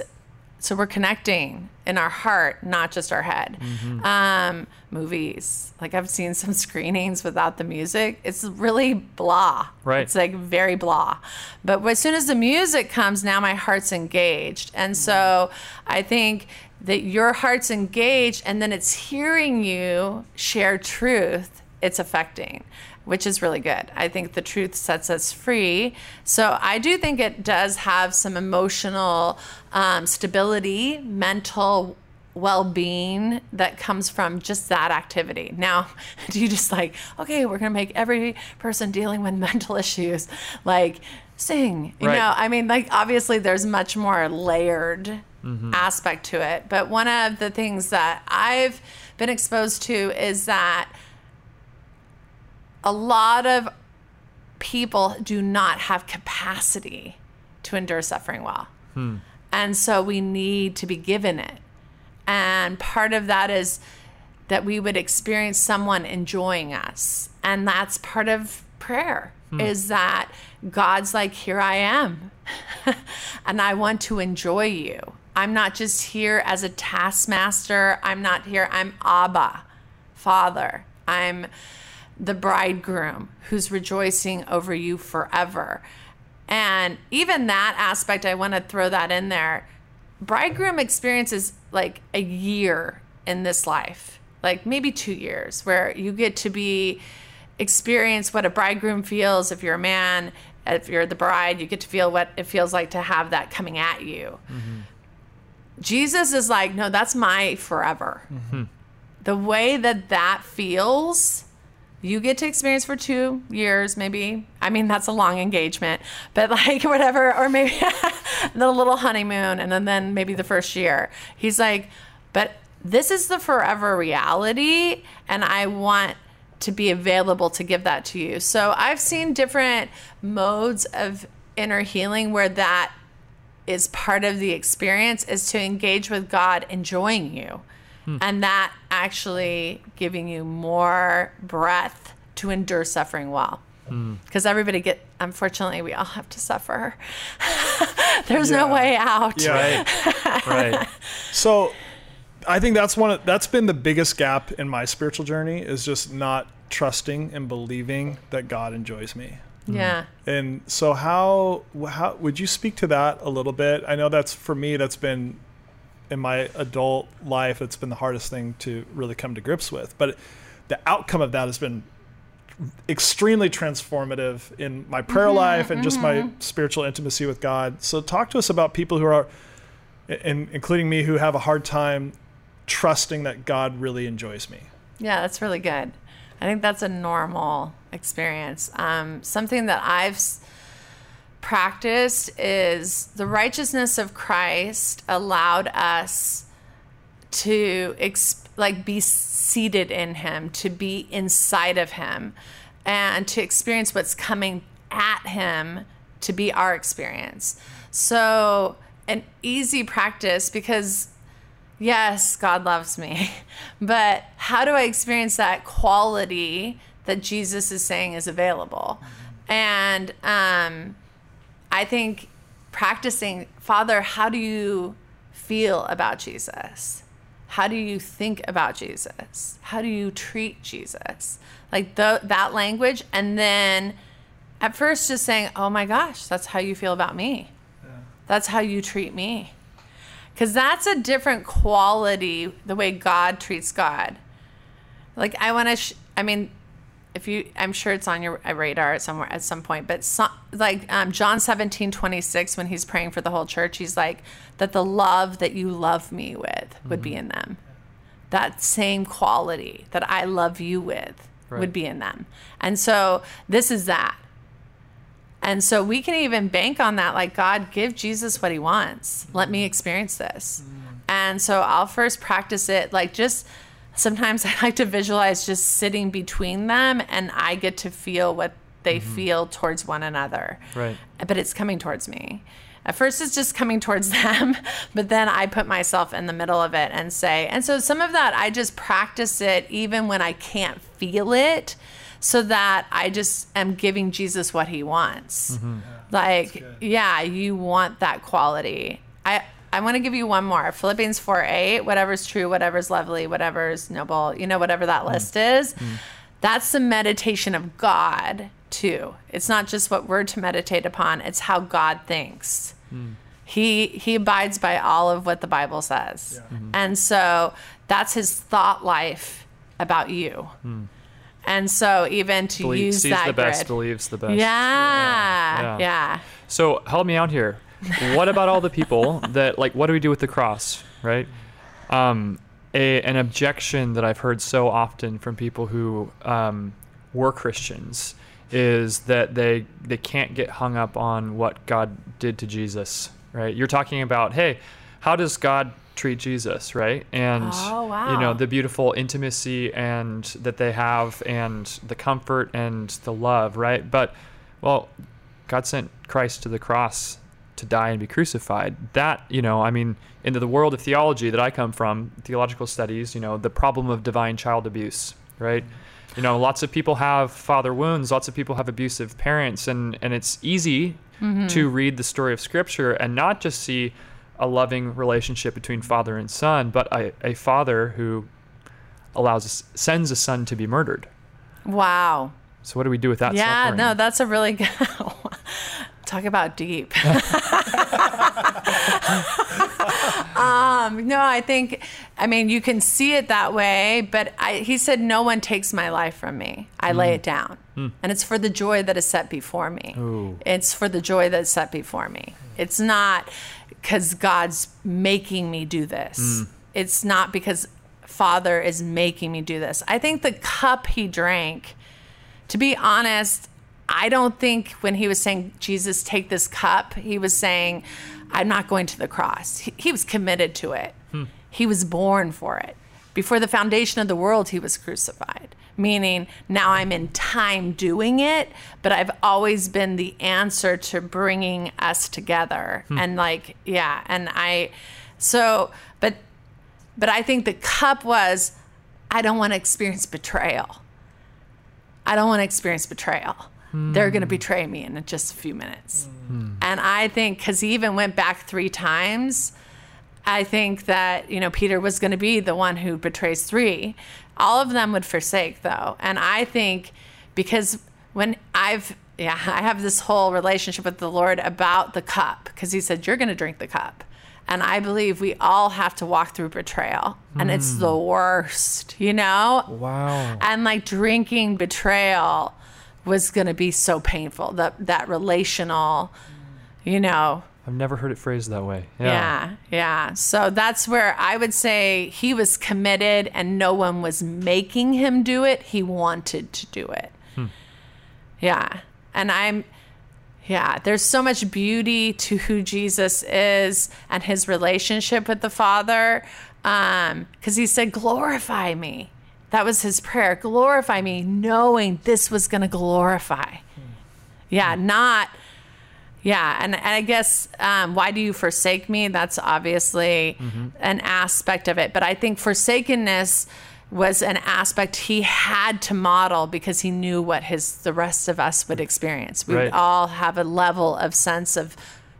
so we're connecting in our heart, not just our head. Um, movies, like I've seen some screenings without the music. It's really blah. Right. It's like very blah. But as soon as the music comes, now my heart's engaged. And so I think that your heart's engaged and then it's hearing you share truth, it's affecting which is really good. I think the truth sets us free. So I do think it does have some emotional um, stability, mental well being that comes from just that activity. Now, do you just like, okay, we're going to make every person dealing with mental issues like sing? You Right. know, I mean, like, obviously, there's much more layered Mm-hmm. aspect to it. But one of the things that I've been exposed to is that a lot of people do not have capacity to endure suffering well. Hmm. And so we need to be given it. And part of that is that we would experience someone enjoying us. And that's part of prayer hmm. is that God's like, here I am. and I want to enjoy you. I'm not just here as a taskmaster. I'm not here. I'm Abba, Father. I'm the bridegroom who's rejoicing over you forever. And even that aspect, I want to throw that in there. Bridegroom experiences like a year in this life, like maybe two years, where you get to be experience what a bridegroom feels if you're a man, if you're the bride, you get to feel what it feels like to have that coming at you. Mm-hmm. Jesus is like, no, that's my forever. Mm-hmm. The way that that feels, you get to experience for two years, maybe. I mean, that's a long engagement, but like whatever, or maybe the little honeymoon, and then, then maybe the first year. He's like, but this is the forever reality, and I want to be available to give that to you. So I've seen different modes of inner healing where that is part of the experience is to engage with God enjoying you. Hmm. And that actually giving you more breath to endure suffering well. Hmm. Because everybody get unfortunately we all have to suffer. There's no way out. Yeah. Right. right. So I think that's one of, that's been the biggest gap in my spiritual journey is just not trusting and believing that God enjoys me. Mm-hmm. Yeah. And so how how would you speak to that a little bit? I know that's for me that's been in my adult life it's been the hardest thing to really come to grips with. But the outcome of that has been extremely transformative in my prayer mm-hmm. life and just my mm-hmm. spiritual intimacy with God. So talk to us about people who are and including me who have a hard time trusting that God really enjoys me. Yeah, that's really good. I think that's a normal experience. Um, something that I've practiced is the righteousness of Christ allowed us to ex- like be seated in him, to be inside of him and to experience what's coming at him to be our experience. So, an easy practice because yes, God loves me. But how do I experience that quality that Jesus is saying is available? And um, I think practicing, Father, how do you feel about Jesus? How do you think about Jesus? How do you treat Jesus? Like the, that language. And then at first just saying, oh my gosh, that's how you feel about me. That's how you treat me. Because that's a different quality, the way God treats God. Like, I want to, sh- I mean, if you, I'm sure it's on your radar somewhere at some point, but so, like um, John 17, 26, when he's praying for the whole church, he's like, that the love that you love me with would be in them. That same quality that I love you with Right. would be in them. And so this is that. And so we can even bank on that like, God, give Jesus what he wants. Let me experience this. And so I'll first practice it like just sometimes I like to visualize just sitting between them and I get to feel what they mm-hmm. feel towards one another. Right. But it's coming towards me. At first, it's just coming towards them, but then I put myself in the middle of it and say, and so some of that I just practice it even when I can't feel it, so that I just am giving Jesus what he wants. Mm-hmm. Like, yeah, you want that quality. I, I want to give you one more Philippians 4 8, whatever's true, whatever's lovely, whatever's noble, you know, whatever that mm. list mm. is. That's the meditation of God, too. It's not just what we're to meditate upon, it's how God thinks. Mm. He he abides by all of what the Bible says. Mm-hmm. And so that's his thought life about you. And so even to Belie- use sees that the best, grid. believes the best. Yeah, Yeah. yeah. So help me out here. What about all the people that like? What do we do with the cross? Right. Um, a, an objection that I've heard so often from people who um, were Christians is that they they can't get hung up on what God did to Jesus. Right. You're talking about hey, how does God treat Jesus? Right. And Oh, you know the beautiful intimacy and that they have and the comfort and the love. Right. But well, God sent Christ to the cross to die and be crucified. That, you know, I mean, into the world of theology that I come from, theological studies, you know, the problem of divine child abuse, right? You know, lots of people have father wounds, lots of people have abusive parents, and, and it's easy mm-hmm. to read the story of Scripture and not just see a loving relationship between father and son, but a, a father who allows sends a son to be murdered. Wow. So what do we do with that yeah, suffering? no, that's a really good talk about deep. um, no, I think, I mean, you can see it that way, but I, he said, No one takes my life from me. I lay it down. And it's for the joy that is set before me. Ooh. It's for the joy that's set before me. It's not because God's making me do this. Mm. It's not because Father is making me do this. I think the cup he drank, to be honest, I don't think when he was saying, Jesus, take this cup, he was saying, I'm not going to the cross. He, he was committed to it, hmm. he was born for it. Before the foundation of the world, he was crucified, meaning now I'm in time doing it, but I've always been the answer to bringing us together. Hmm. And like, yeah, and I, so, but, but I think the cup was, I don't want to experience betrayal. I don't want to experience betrayal. Hmm. They're going to betray me in just a few minutes. Hmm. And I think because he even went back three times, I think that, you know, Peter was going to be the one who betrays three. All of them would forsake, though. And I think because when I've, yeah, I have this whole relationship with the Lord about the cup because he said, You're going to drink the cup. And I believe we all have to walk through betrayal. And it's hmm. the worst, you know? Wow. and like drinking betrayal was going to be so painful that that relational you know I've never heard it phrased that way. yeah. yeah so that's where i would say he was committed and no one was making him do it he wanted to do it hmm. yeah and i'm Yeah, there's so much beauty to who Jesus is and his relationship with the Father. Um, because he said, Glorify me. That was his prayer. Glorify me, knowing this was going to glorify. Hmm. Yeah, hmm. not. Yeah, and, and I guess um, why do you forsake me? That's obviously an aspect of it. But I think forsakenness was an aspect he had to model because he knew what his the rest of us would experience. We Right. would all have a level of sense of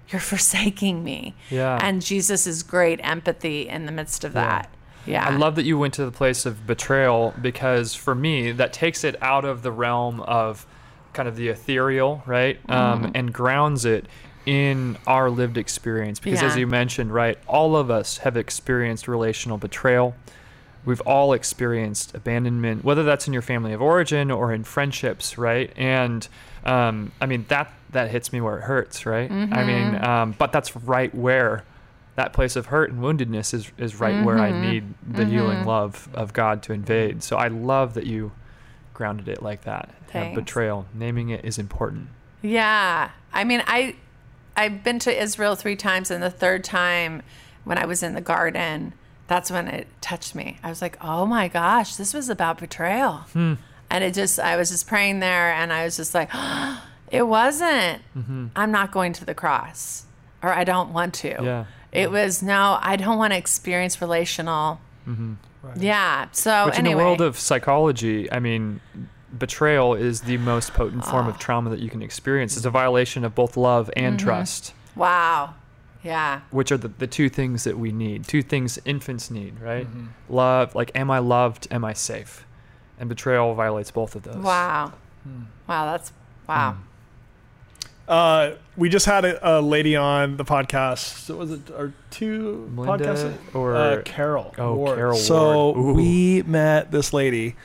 you're forsaking me. Yeah. And Jesus is great empathy in the midst of that. Yeah. I love that you went to the place of betrayal because for me, that takes it out of the realm of kind of the ethereal, right? Um, and grounds it in our lived experience. Because as you mentioned, right, all of us have experienced relational betrayal. We've all experienced abandonment, whether that's in your family of origin or in friendships, right? And um, I mean that that hits me where it hurts, right? I mean, um, but that's right where that place of hurt and woundedness is is right where I need the healing love of God to invade. So I love that you grounded it like that. Thanks. betrayal, naming it is important. Yeah. I mean, I I've been to Israel 3 times and the third time when I was in the garden, that's when it touched me. I was like, "Oh my gosh, this was about betrayal." Hmm. And it just I was just praying there and I was just like, "It wasn't. Mm-hmm. I'm not going to the cross." Or I don't want to. Yeah. It was no, I don't want to experience relational. Yeah. So Mm-hmm. Which anyway, in the world of psychology, I mean, betrayal is the most potent form Ah. of trauma that you can experience. It's a violation of both love and Mm-hmm. trust. wow. Yeah. which are the, the two things that we need two things infants need right love like am i loved am i safe and betrayal violates both of those Wow. Wow, that's wow. Uh, we just had a, a lady on the podcast. So was it our two Melinda podcasts? or- uh, Carol? Oh, Ward. Carol So Ward. Ooh. we met this lady.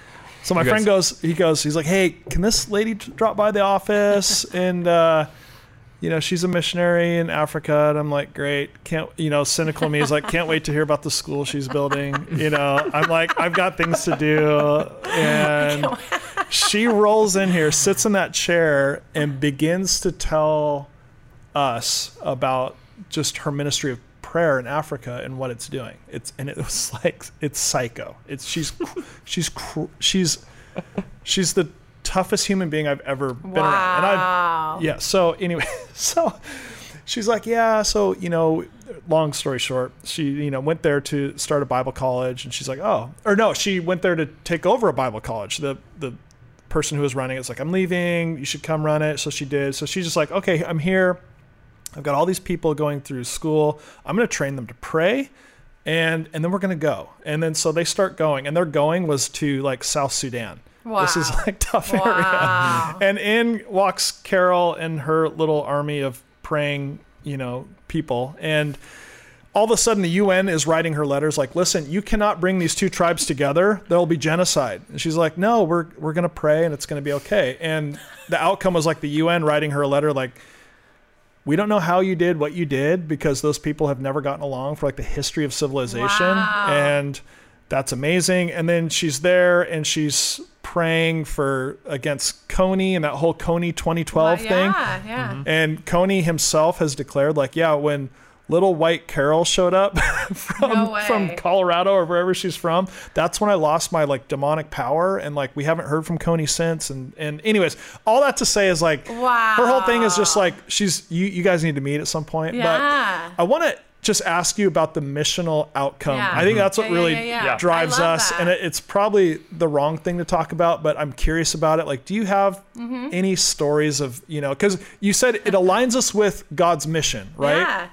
So my You friend guys- goes. He goes. He's like, "Hey, can this lady drop by the office?" and uh, you know, she's a missionary in Africa. And I'm like, "Great." Can't you know? Cynical me is like, "Can't wait to hear about the school she's building." You know, I'm like, I've got things to do, and she rolls in here, sits in that chair, and begins to tell us about just her ministry of prayer in Africa and what it's doing. It's and it was like it's psycho. It's she's she's cr- she's she's the toughest human being I've ever been around. And Wow. yeah. So anyway, so she's like, yeah. So you know, long story short, she you know went there to start a Bible college, and she's like, oh, or no, she went there to take over a Bible college. The the person who was running it's like, I'm leaving. You should come run it. So she did. So she's just like, okay, I'm here. I've got all these people going through school. I'm going to train them to pray. And, and then we're going to go. And then so they start going and their going was to like South Sudan. This is like tough area. And in walks Carol and her little army of praying, you know, people. And all of a sudden, the UN is writing her letters like, "Listen, you cannot bring these two tribes together. There'll be genocide." And she's like, "No, we're we're gonna pray, and it's gonna be okay." And the outcome was like the UN writing her a letter like, "We don't know how you did what you did because those people have never gotten along for like the history of civilization, Wow. and that's amazing." And then she's there and she's praying for against Kony and that whole Kony 2012 yeah, thing. Yeah. And Kony himself has declared, like, yeah, when little white Carol showed up from No from Colorado or wherever she's from, that's when I lost my like demonic power. And like we haven't heard from Kony since. And and anyways, all that to say is like Wow. her whole thing is just like she's you you guys need to meet at some point. Yeah. But I want to just ask you about the missional outcome. Yeah. I think that's what Yeah, really. Yeah. drives us, that. and it, it's probably the wrong thing to talk about. But I'm curious about it. Like, do you have Mm-hmm. any stories of you know? Because you said it aligns us with God's mission, right?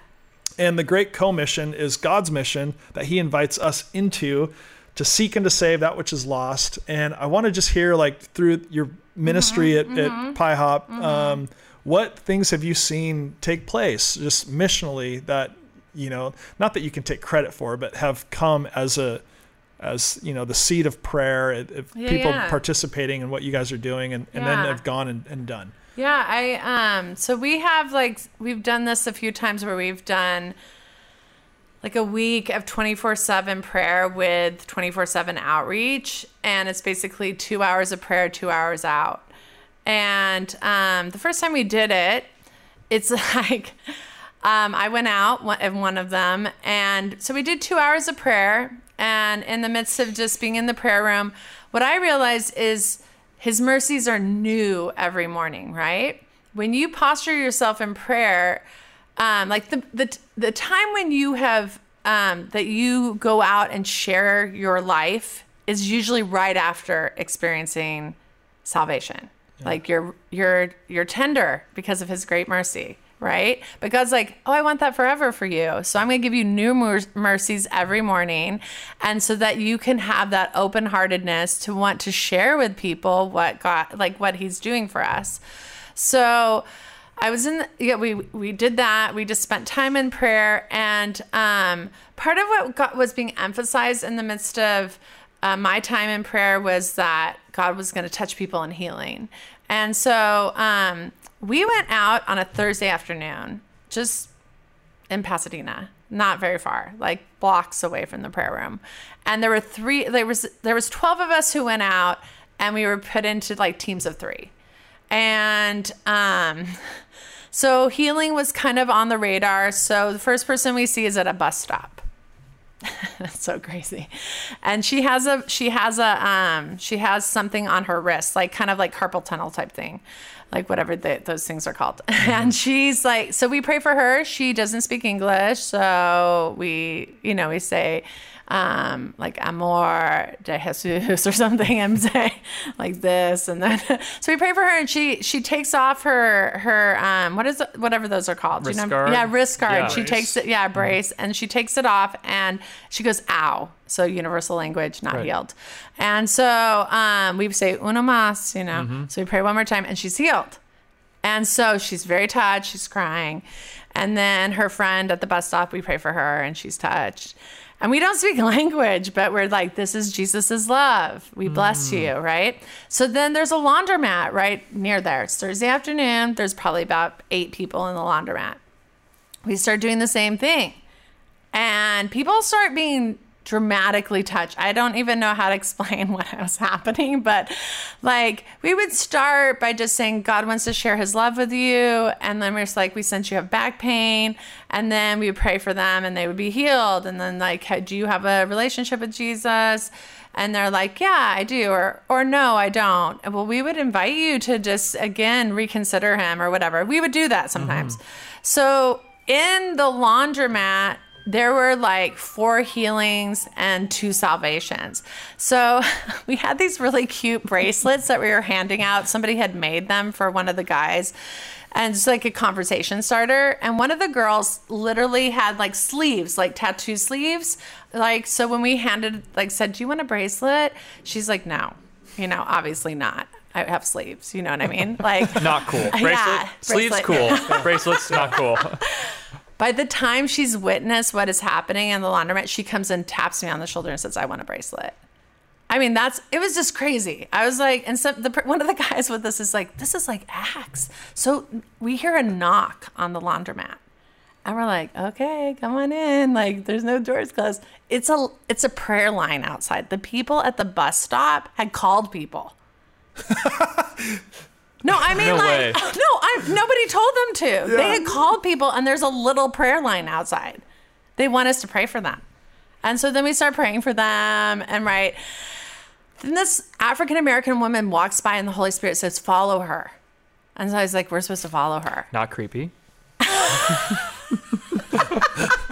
And the Great Commission is God's mission that He invites us into to seek and to save that which is lost. And I want to just hear, like, through your ministry Mm-hmm, at, at PIHOP, um, what things have you seen take place just missionally that, you know, not that you can take credit for, but have come as a, as you know, the seed of prayer, Yeah, people yeah. participating in what you guys are doing, and, and then Yeah. have gone and, and done. Yeah, I um so we have like we've done this a few times where we've done like a week of 24/7 prayer with 24/7 outreach and it's basically 2 hours of prayer, 2 hours out. And um the first time we did it, it's like um, I went out in one of them, and so we did two hours of prayer. And in the midst of just being in the prayer room, what I realized is His mercies are new every morning. Right when you posture yourself in prayer, um, like the the the time when you have um, that you go out and share your life is usually right after experiencing salvation. Like you're you're you're tender because of His great mercy, right? But God's like, oh, I want that forever for you, so I'm going to give you new mer- mercies every morning, and so that you can have that open heartedness to want to share with people what God like what He's doing for us. So. I was in, the, yeah, we, we did that. We just spent time in prayer. And um, part of what got, was being emphasized in the midst of uh, my time in prayer was that God was going to touch people in healing. And so um, we went out on a Thursday afternoon, just in Pasadena, not very far, like blocks away from the prayer room. And there were three, there was, there was 12 of us who went out and we were put into like teams of three. And, um, so healing was kind of on the radar. So the first person we see is at a bus stop. That's so crazy. And she has a she has a um she has something on her wrist, like kind of like carpal tunnel type thing. Like whatever the, those things are called. And she's like so we pray for her. She doesn't speak English, so we you know, we say um, like amor de Jesus or something. I'm saying like this, and then so we pray for her, and she she takes off her her um, what is it, whatever those are called. Wrist you know? guard? Yeah, wrist guard. Yeah. She Brace. takes it, yeah, brace, and she takes it off, and she goes ow. So universal language, not Right. healed. And so um, we say uno mas, you know. Mm-hmm. So we pray one more time, and she's healed. And so she's very touched. She's crying. And then her friend at the bus stop, we pray for her and she's touched. And we don't speak language, but we're like, this is Jesus's love. We bless you, right? So then there's a laundromat right near there. It's Thursday afternoon. There's probably about eight people in the laundromat. We start doing the same thing. And people start being dramatically touched. I don't even know how to explain what was happening, but like we would start by just saying God wants to share his love with you. And then we're just like, we sense you have back pain. And then we would pray for them and they would be healed. And then like, "Hey, do you have a relationship with Jesus? And they're like, yeah, I do. Or, or no, I don't. Well, we would invite you to just again, reconsider him or whatever. We would do that sometimes. Mm-hmm. So in the laundromat, there were like four healings and two salvations. So we had these really cute bracelets that we were handing out. Somebody had made them for one of the guys. And it's like a conversation starter. And one of the girls literally had like sleeves, like tattoo sleeves. Like, so when we handed, like, said, Do you want a bracelet? She's like, No, you know, obviously not. I have sleeves. You know what I mean? Like, Not cool. Bracelet, Yeah, sleeves bracelet. cool. Bracelets not cool. By the time she's witnessed what is happening in the laundromat, she comes and taps me on the shoulder and says, "I want a bracelet." I mean, that's it was just crazy. I was like, and so the one of the guys with us is like, "This is like Acts." So we hear a knock on the laundromat, and we're like, "Okay, come on in." Like, there's no doors closed. It's a it's a prayer line outside. The people at the bus stop had called people. No, I mean No like way. no, I nobody told them to. They had called people and there's a little prayer line outside. They want us to pray for them. And so then we start praying for them and right. Then this African American woman walks by and the Holy Spirit says, Follow her. And so I was like, We're supposed to follow her. Not creepy.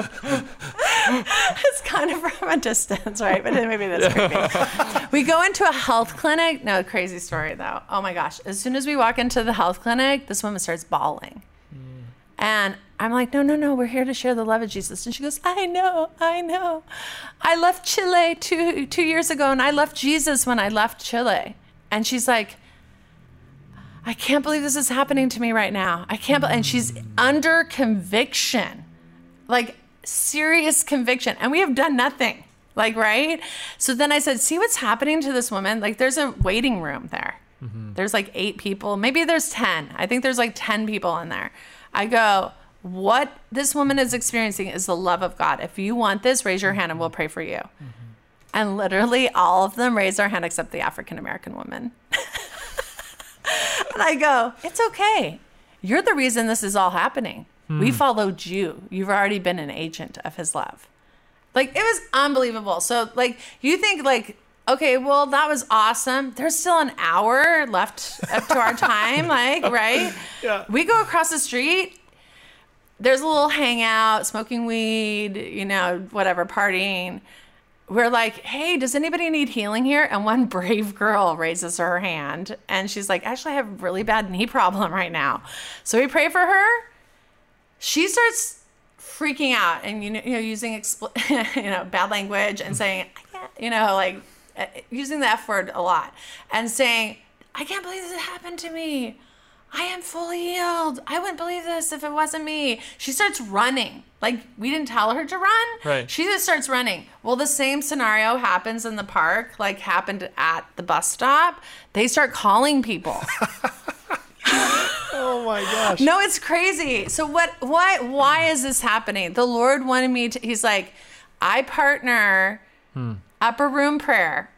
It's kind of from a distance, right? But then maybe that's creepy. we go into a health clinic. No, crazy story though. Oh my gosh. As soon as we walk into the health clinic, this woman starts bawling. Mm. And I'm like, no, no, no, we're here to share the love of Jesus. And she goes, I know, I know. I left Chile two two years ago and I left Jesus when I left Chile. And she's like, I can't believe this is happening to me right now. I can't, be-. and she's under conviction like serious conviction and we have done nothing like right? So then i said see what's happening to this woman? Like there's a waiting room there. Mm-hmm. There's like eight people. Maybe there's 10 i think there's like 10 people in there. I go what this woman is experiencing is the love of god. If you want this raise your hand and we'll pray for you. Mm-hmm. And literally all of them raised their hand except the african american woman. And i go it's okay. You're the reason this is all happening. We hmm. followed you. You've already been an agent of his love. Like it was unbelievable. So like you think like okay, well that was awesome. There's still an hour left up to our time, like right? Yeah. We go across the street. There's a little hangout, smoking weed, you know, whatever, partying. We're like, hey, does anybody need healing here? And one brave girl raises her hand and she's like, actually, I have a really bad knee problem right now. So we pray for her. She starts freaking out and you know, you know using expl- you know bad language and saying I can't you know like uh, using the f word a lot and saying I can't believe this happened to me. I am fully healed. I wouldn't believe this if it wasn't me. She starts running. Like we didn't tell her to run. Right. She just starts running. Well, the same scenario happens in the park, like happened at the bus stop. They start calling people. Oh my gosh. No, it's crazy. So what why why is this happening? The Lord wanted me to he's like, I partner hmm. upper room prayer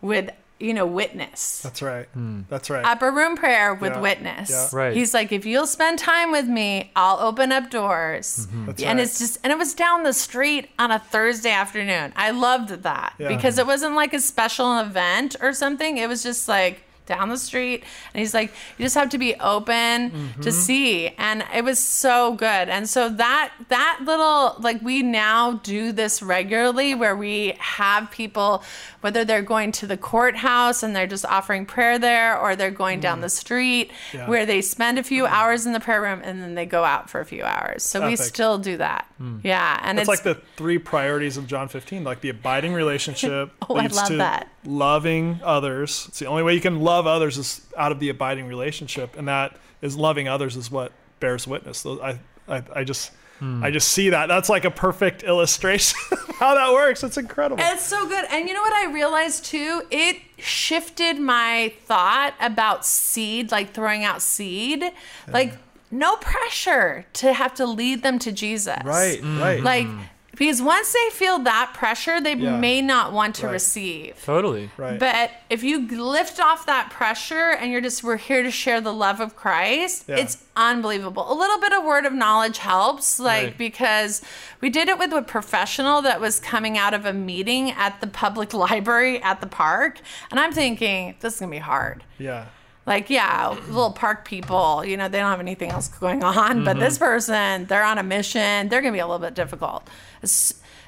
with you know witness. That's right. Hmm. That's right. Upper room prayer with Yeah. witness. Yeah. Right. He's like, if you'll spend time with me, I'll open up doors. Mm-hmm. That's and right. it's just, and it was down the street on a Thursday afternoon. I loved that Yeah. because it wasn't like a special event or something. It was just like down the street. And he's like, you just have to be open Mm-hmm. to see. And it was so good. And so that, that little, like, we now do this regularly where we have people, whether they're going to the courthouse and they're just offering prayer there, or they're going down the street Mm. Yeah. where they spend a few hours in the prayer room and then they go out for a few hours. So we still do that. Yeah. And It's it's, like the three priorities of John 15, like the abiding relationship Oh, I love to that. Loving others. It's the only way you can love others is out of the abiding relationship, and that is loving others is what bears witness. Those- I, I, I just, hmm. I just see that. That's like a perfect illustration of how that works. It's incredible. It's so good. And you know what I realized too? It shifted my thought about seed, like throwing out seed. Like, no pressure to have to lead them to Jesus. right, right. Like, hmm. Because once they feel that pressure, they Yeah. may not want to Right. receive. Totally. right. But if you lift off that pressure and you're just, we're here to share the love of Christ, Yeah. it's unbelievable. A little bit of word of knowledge helps, like, Right. because we did it with a professional that was coming out of a meeting at the public library at the park. And I'm thinking, this is going to be hard. yeah. Like, yeah, little park people, you know, they don't have anything else going on. But this mm-hmm. person, they're on a mission. They're going to be a little bit difficult.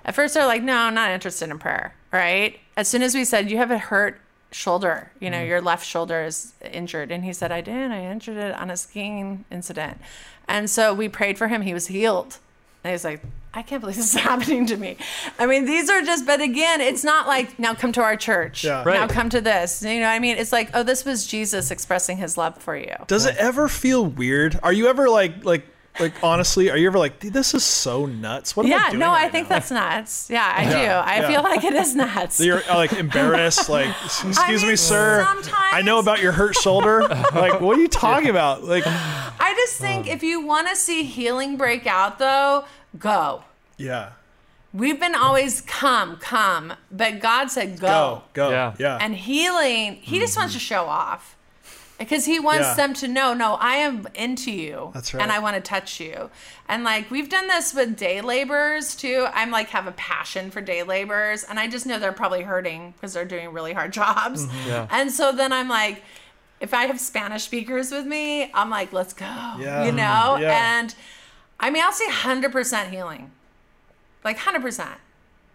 At first, they're like, no, I'm not interested in prayer, right? As soon as we said, you have a hurt shoulder, you know, mm-hmm. your left shoulder is injured. And he said, I didn't, I injured it on a skiing incident. And so we prayed for him. He was healed. And he's like, I can't believe this is happening to me. I mean, these are just, but again, it's not like, now come to our church. Yeah. Right. Now come to this. You know what I mean? It's like, oh, this was Jesus expressing his love for you. Does it ever feel weird? Are you ever like, like, like honestly, are you ever like, "Dude, this is so nuts? What am I Yeah, doing no, I think now?" that's nuts. Yeah, I Yeah, do. I yeah. feel like it is nuts. So you're uh, like embarrassed, like, excuse me, mean, sir. sometimes- I know about your hurt shoulder. like, what are you talking about? Like, I just think if you want to see healing break out, though, go. yeah, We've been always come, come, but God said go. go, go, Yeah. yeah, And healing, He just wants to mm-hmm. show off. Because he wants Yeah. them to know, no, I am into you. That's right. And I want to touch you. And like we've done this with day laborers too. I'm like have a passion for day laborers. And I just know they're probably hurting because they're doing really hard jobs. Mm-hmm. Yeah. And so then I'm like, if I have Spanish speakers with me, I'm like, let's go. Yeah. You mm-hmm. know? Yeah. And I mean, I'll say 100% healing. Like 100%.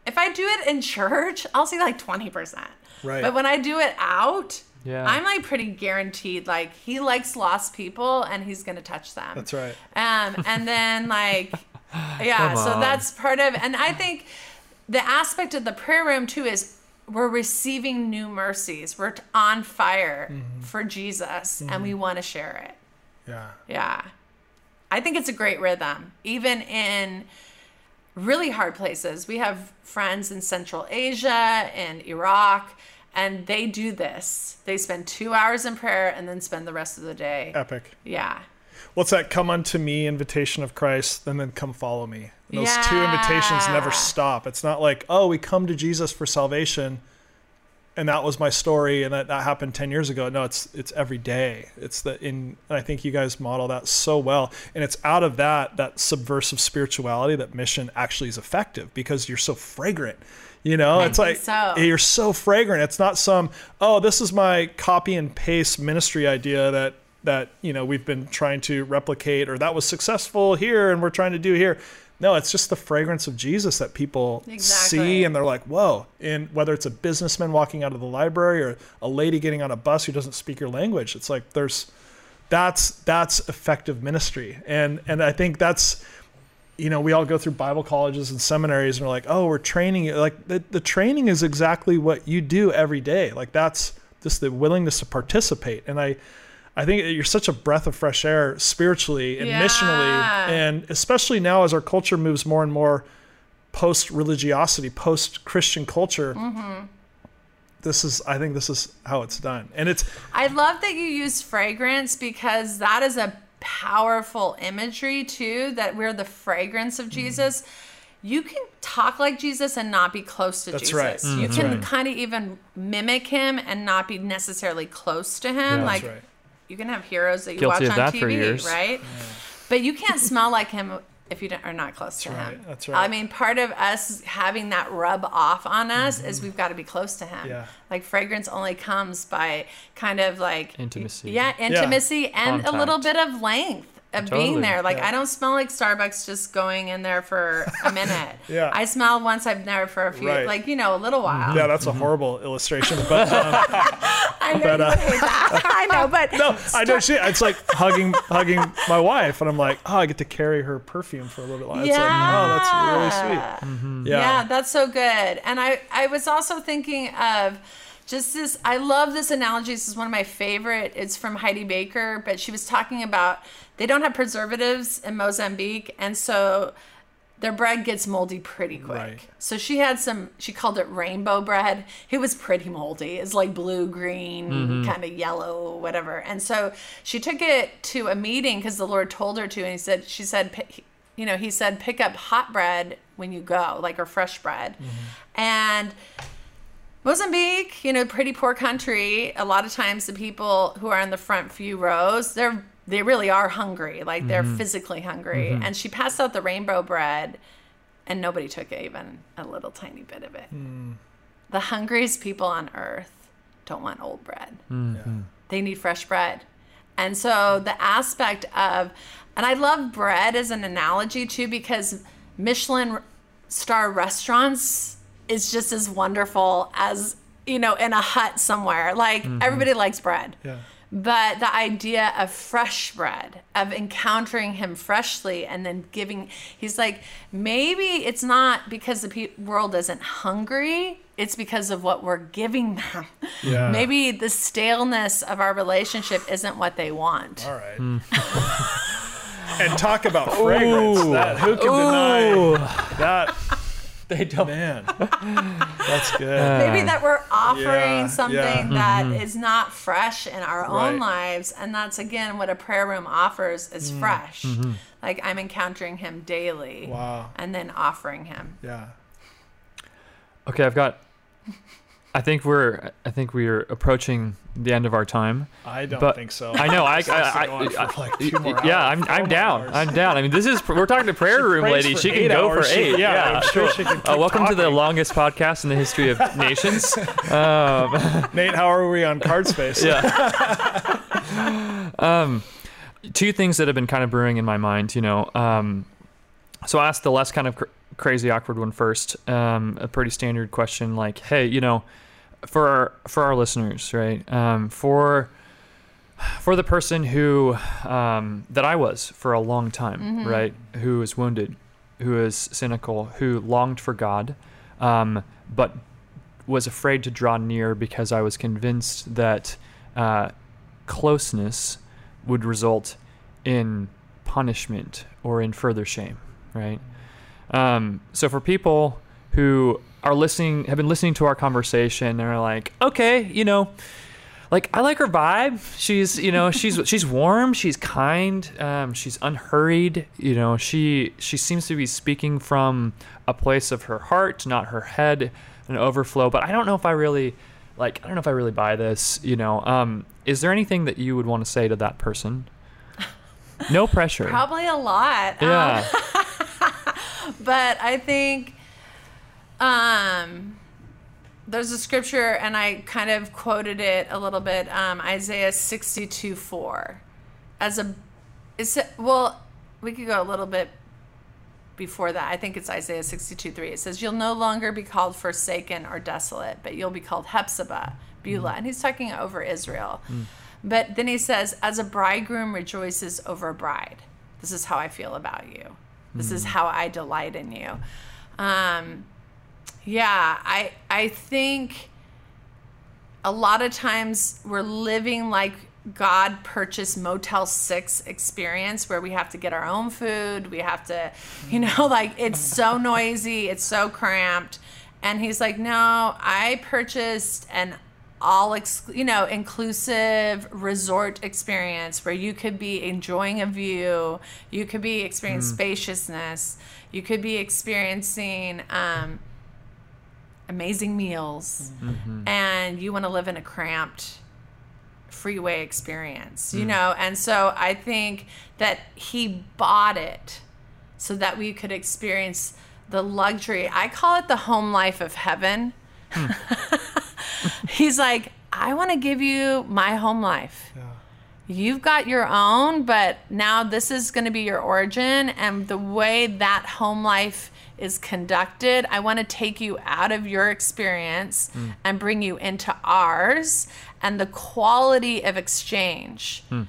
If I do it in church, I'll see like 20%. Right. But when I do it out, Yeah. I'm like pretty guaranteed. Like he likes lost people and he's gonna touch them. That's right. Um, and then like, yeah. So that's part of, and I think the aspect of the prayer room too is we're receiving new mercies. We're on fire Mm-hmm. for Jesus, and we want to share it. Yeah, Yeah. I think it's a great rhythm, even in really hard places. We have friends in Central Asia and Iraq, and they do this. They spend two hours in prayer and then spend the rest of the day. epic. Yeah. What's that? Come unto me, invitation of Christ, and then come follow me. And those two invitations never stop. It's not like, oh, we come to Jesus for salvation, and that was my story and that, that happened 10 years ago. No it's it's every day. It's the in and i think you guys model that so well. And it's out of that that subversive spirituality that mission actually is effective because you're so fragrant you know? I it's like so. you're so fragrant. It's not some oh this is my copy and paste ministry idea that that you know we've been trying to replicate or that was successful here and we're trying to do here no it's just the fragrance of jesus that people Exactly. see and they're like whoa. And whether it's a businessman walking out of the library or a lady getting on a bus who doesn't speak your language it's like there's that's that's effective ministry. And and i think that's you know we all go through bible colleges and seminaries and we're like oh we're training you. Like the, the training is exactly what you do every day. Like that's just the willingness to participate. And i i think you're such a breath of fresh air spiritually and Yeah. missionally and especially now as our culture moves more and more post religiosity post christian culture this is i think this is how it's done and it's I love that you use fragrance because that is a powerful imagery too. That we're the fragrance Mm-hmm. of Jesus. You can talk like Jesus and not be close to That's Jesus. right. Mm, You can right. kind of even mimic him and not be necessarily close to him. Yeah. like that's right you can have heroes that you Guilty watch of on TV, for years. right? But you can't smell like him if you don't, are not close to right, him. that's right. I mean, part of us having that rub off on us is we've got to be close to him. Mm-hmm. Yeah. Like fragrance only comes by kind of like Intimacy. Yeah, intimacy and a little bit of length of Totally. being there. Like Yeah. I don't smell like Starbucks just going in there for a minute. Yeah. I smell once I've there for a few, Right. like you know, a little while. yeah that's a horrible illustration but um, I know But, uh. I know, but No, I know she. It's like hugging, hugging my wife, and I'm like, oh, I get to carry her perfume for a little bit. longer. It's like, oh, that's really sweet. Yeah. Yeah, that's so good. And I, I was also thinking of just this. I love this analogy. This is one of my favorite. It's from Heidi Baker, but she was talking about they don't have preservatives in Mozambique, and so their bread gets moldy pretty quick. Right. So she had some. She called it rainbow bread. It was pretty moldy. It's like blue, green, mm-hmm. kind of yellow, whatever. And so she took it to a meeting because the Lord told her to, and he said, she said, you know, he said, pick up hot bread when you go, like or fresh bread, mm-hmm. and. Mozambique, you know, pretty poor country. A lot of times the people who are in the front few rows, they're they really are hungry, like they're mm-hmm. physically hungry. Mm-hmm. And she passed out the rainbow bread and nobody took even a little tiny bit of it. Mm. The hungriest people on earth don't want old bread. Mm-hmm. They need fresh bread. And so the aspect of, and I love bread as an analogy too, because Michelin star restaurants is just as wonderful as, you know, in a hut somewhere. Like mm-hmm. everybody likes bread. yeah, But the idea of fresh bread, of encountering him freshly and then giving, he's like, maybe it's not because the pe- world isn't hungry, it's because of what we're giving them. Yeah. maybe the staleness of our relationship isn't what they want. all right. Hmm. and talk about fragrance. Ooh. That who can deny that? They don't. Man, that's good. Uh, Maybe that we're offering Yeah, something yeah. that mm-hmm, mm-hmm. is not fresh in our own lives. And that's again what a prayer room offers is Mm. fresh. Mm-hmm. Like I'm encountering him daily. Wow. And then offering him. Yeah, Okay, I've got. I think we're. I think we're approaching the end of our time. I don't But- think so. I know. I. This I, I like yeah. I'm, I'm down. hours. I'm down. I mean, this is. We're talking to prayer room lady. She can go hours. for She- eight. yeah, I'm sure she can Uh, welcome to the longest podcast in the history of nations. Um, Nate, how are we on card space? yeah. um, two things that have been kind of brewing in my mind, you know. Um, so I asked the less kind of cr- crazy, awkward one first. Um, a pretty standard question, like, "Hey, you know, for our, for our listeners, right? Um, for for the person who um, that I was for a long time, right? Who was wounded, who was cynical, who longed for God, um, but was afraid to draw near because I was convinced that uh, closeness would result in punishment or in further shame, right? Um, so for people who are listening, have been listening to our conversation, and are like, okay, you know, like I like her vibe. She's, you know, she's she's warm, she's kind, um, she's unhurried. You know, she she seems to be speaking from a place of her heart, not her head, an overflow. But I don't know if I really like I don't know if I really buy this. You know, um, is there anything that you would want to say to that person? No pressure. Probably a lot. Um, Yeah. but I think um, there's a scripture, and I kind of quoted it a little bit. Um, Isaiah 62 4. As a, is it, well, we could go a little bit before that. I think it's Isaiah 62 3. It says, You'll no longer be called forsaken or desolate, but you'll be called Hephzibah, Beulah. And he's talking over Israel. But then he says, As a bridegroom rejoices over a bride, this is how I feel about you. This is how I delight in you. Um, yeah, I I think a lot of times we're living like God purchased Motel 6 experience where we have to get our own food. We have to, you know, like it's so noisy, it's so cramped. And he's like, no, I purchased an all, ex- you know, inclusive resort experience where you could be enjoying a view, you could be experiencing spaciousness, you could be experiencing, um, amazing meals mm-hmm. and you want to live in a cramped freeway experience you mm. know? And so i think that he bought it so that we could experience the luxury. I call it the home life of heaven. Hmm. He's like i want to give you my home life. You've got your own, but now this is going to be your origin. And the way that home life is conducted, I want to take you out of your experience hmm. and bring you into ours and the quality of exchange. Hmm.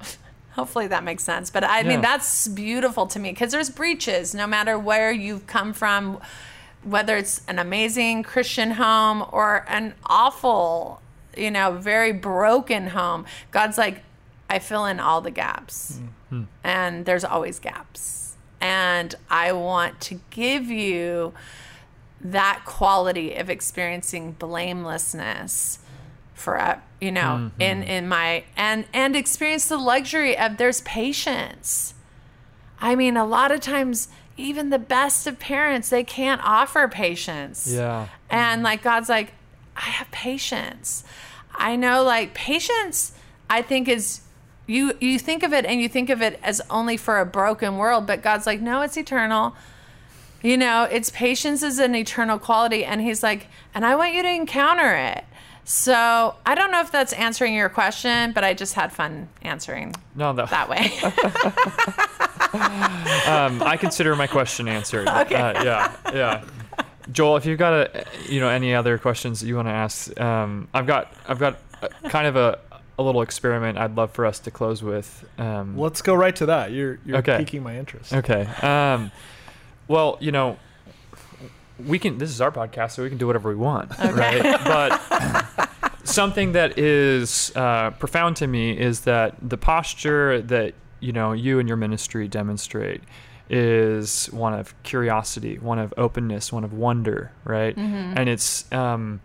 Hopefully that makes sense. But I Yeah. mean, that's beautiful to me because there's breaches no matter where you've come from, whether it's an amazing Christian home or an awful, you know, very broken home. God's like, I fill in all the gaps. Hmm. And there's always gaps. And I want to give you that quality of experiencing blamelessness for uh, you know in in my and and experience the luxury of there's patience. I mean a lot of times even the best of parents they can't offer patience. Yeah. and like god's like i have patience. I know like patience i think is you you think of it and you think of it as only for a broken world but god's like no it's eternal you know, it's patience is an eternal quality. And he's like, and I want you to encounter it. So I don't know if that's answering your question, but I just had fun answering No, that, that way. um, I consider my question answered. Okay. Uh, yeah, yeah. Joel, if you've got a, you know any other questions that you want to ask, um, I've got I've got a, kind of a, a little experiment I'd love for us to close with. Um, Let's go right to that. You're you're Okay. piquing my interest. Okay. Um, well, you know, we can. This is our podcast, so we can do whatever we want, right? But something that is uh, profound to me is that the posture that you know you and your ministry demonstrate is one of curiosity, one of openness, one of wonder, right? And it's um,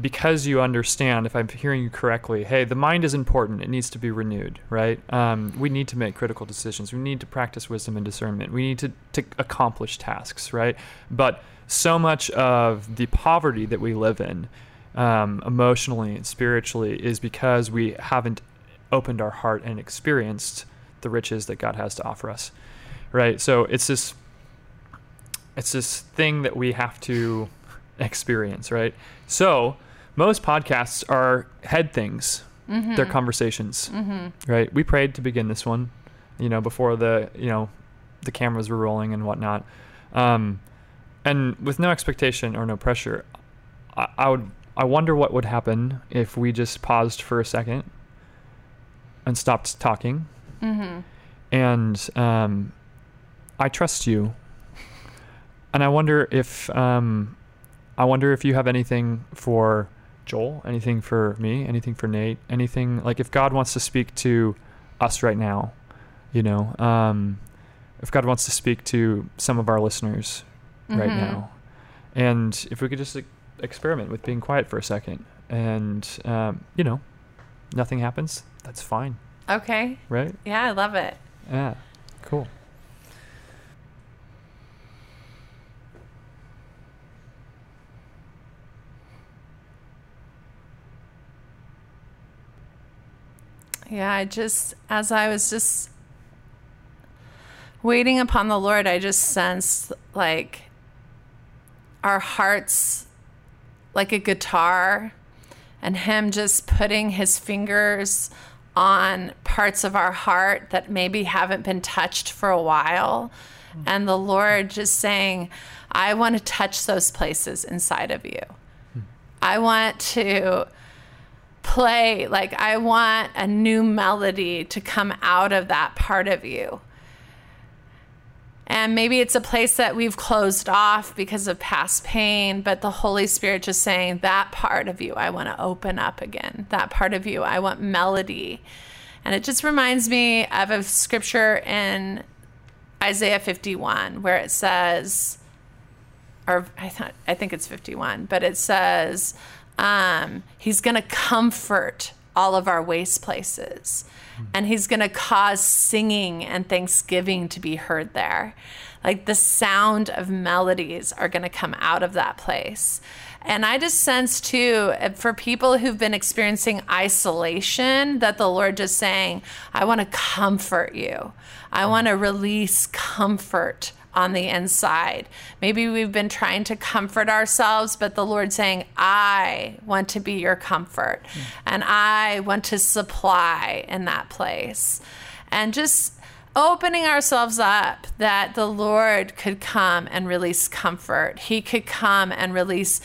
because you understand, if I'm hearing you correctly, hey, the mind is important. It needs to be renewed, right? Um, we need to make critical decisions. We need to practice wisdom and discernment. We need to, to accomplish tasks, right? But so much of the poverty that we live in, um, emotionally and spiritually, is because we haven't opened our heart and experienced the riches that God has to offer us, right? So it's this, it's this thing that we have to experience, right? So most podcasts are head things. They're conversations, right? We prayed to begin this one, you know, before the you know the cameras were rolling and whatnot, um, and with no expectation or no pressure. I, I would I wonder what would happen if we just paused for a second and stopped talking. And um, I trust you, and I wonder if um, I wonder if you have anything for Joel, anything for me, anything for Nate, anything like if God wants to speak to us right now, you know, um, if God wants to speak to some of our listeners right Mhm. now, and if we could just like, experiment with being quiet for a second, and um, you know, nothing happens, that's fine, okay. right? Yeah, I love it. Yeah, cool. Yeah, I just, as I was just waiting upon the Lord, I just sensed like our hearts like a guitar and Him just putting His fingers on parts of our heart that maybe haven't been touched for a while. Mm-hmm. And the Lord just saying, I want to touch those places inside of you. Hmm. I want to play, like, I want a new melody to come out of that part of you. And maybe it's a place that we've closed off because of past pain, but the Holy Spirit just saying, that part of you, I want to open up again. That part of you, I want melody. And it just reminds me of a scripture in Isaiah 51 where it says, or I thought I think it's 51, but it says um, he's going to comfort all of our waste places, and he's going to cause singing and thanksgiving to be heard there. Like the sound of melodies are going to come out of that place. And I just sense too, for people who've been experiencing isolation, that the Lord just saying, I want to comfort you. I want to release comfort on the inside. Maybe we've been trying to comfort ourselves, but the Lord's saying, I want to be your comfort mm. and I want to supply in that place. And just opening ourselves up that the Lord could come and release comfort. He could come and release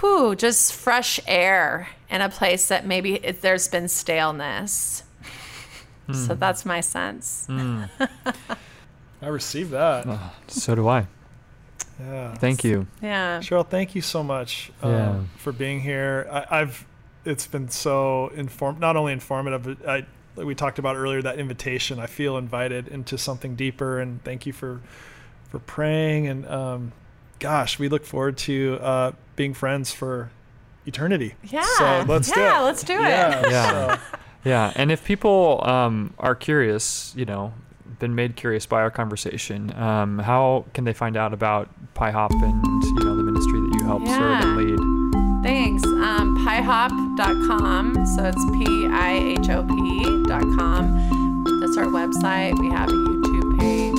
whew, just fresh air in a place that maybe it, there's been staleness. Mm. So that's my sense. Mm. I received that. Oh, so do I. Yeah. Thank you. Yeah. Cheryl, thank you so much um, yeah. for being here. I, have it's been so inform not only informative. I like we talked about earlier that invitation. I feel invited into something deeper, and thank you for for praying. And um, gosh, we look forward to uh, being friends for eternity. Yeah. So let's yeah, do it. Let's do it. Yeah. Yeah. So. yeah. And if people um, are curious, you know, been made curious by our conversation, um, how can they find out about PIHOP and you know the ministry that you help yeah. serve and lead? Thanks. Um, pihop.com. So it's P I H O P.com. That's our website. We have a YouTube page.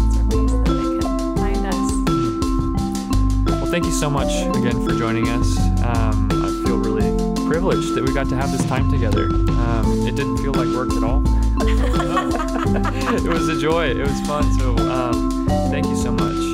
That's our place that they can find us. Well, thank you so much again for joining us. Um, I feel really privileged that we got to have this time together. Um, it didn't feel like work at all. it was a joy. It was fun. So um, thank you so much.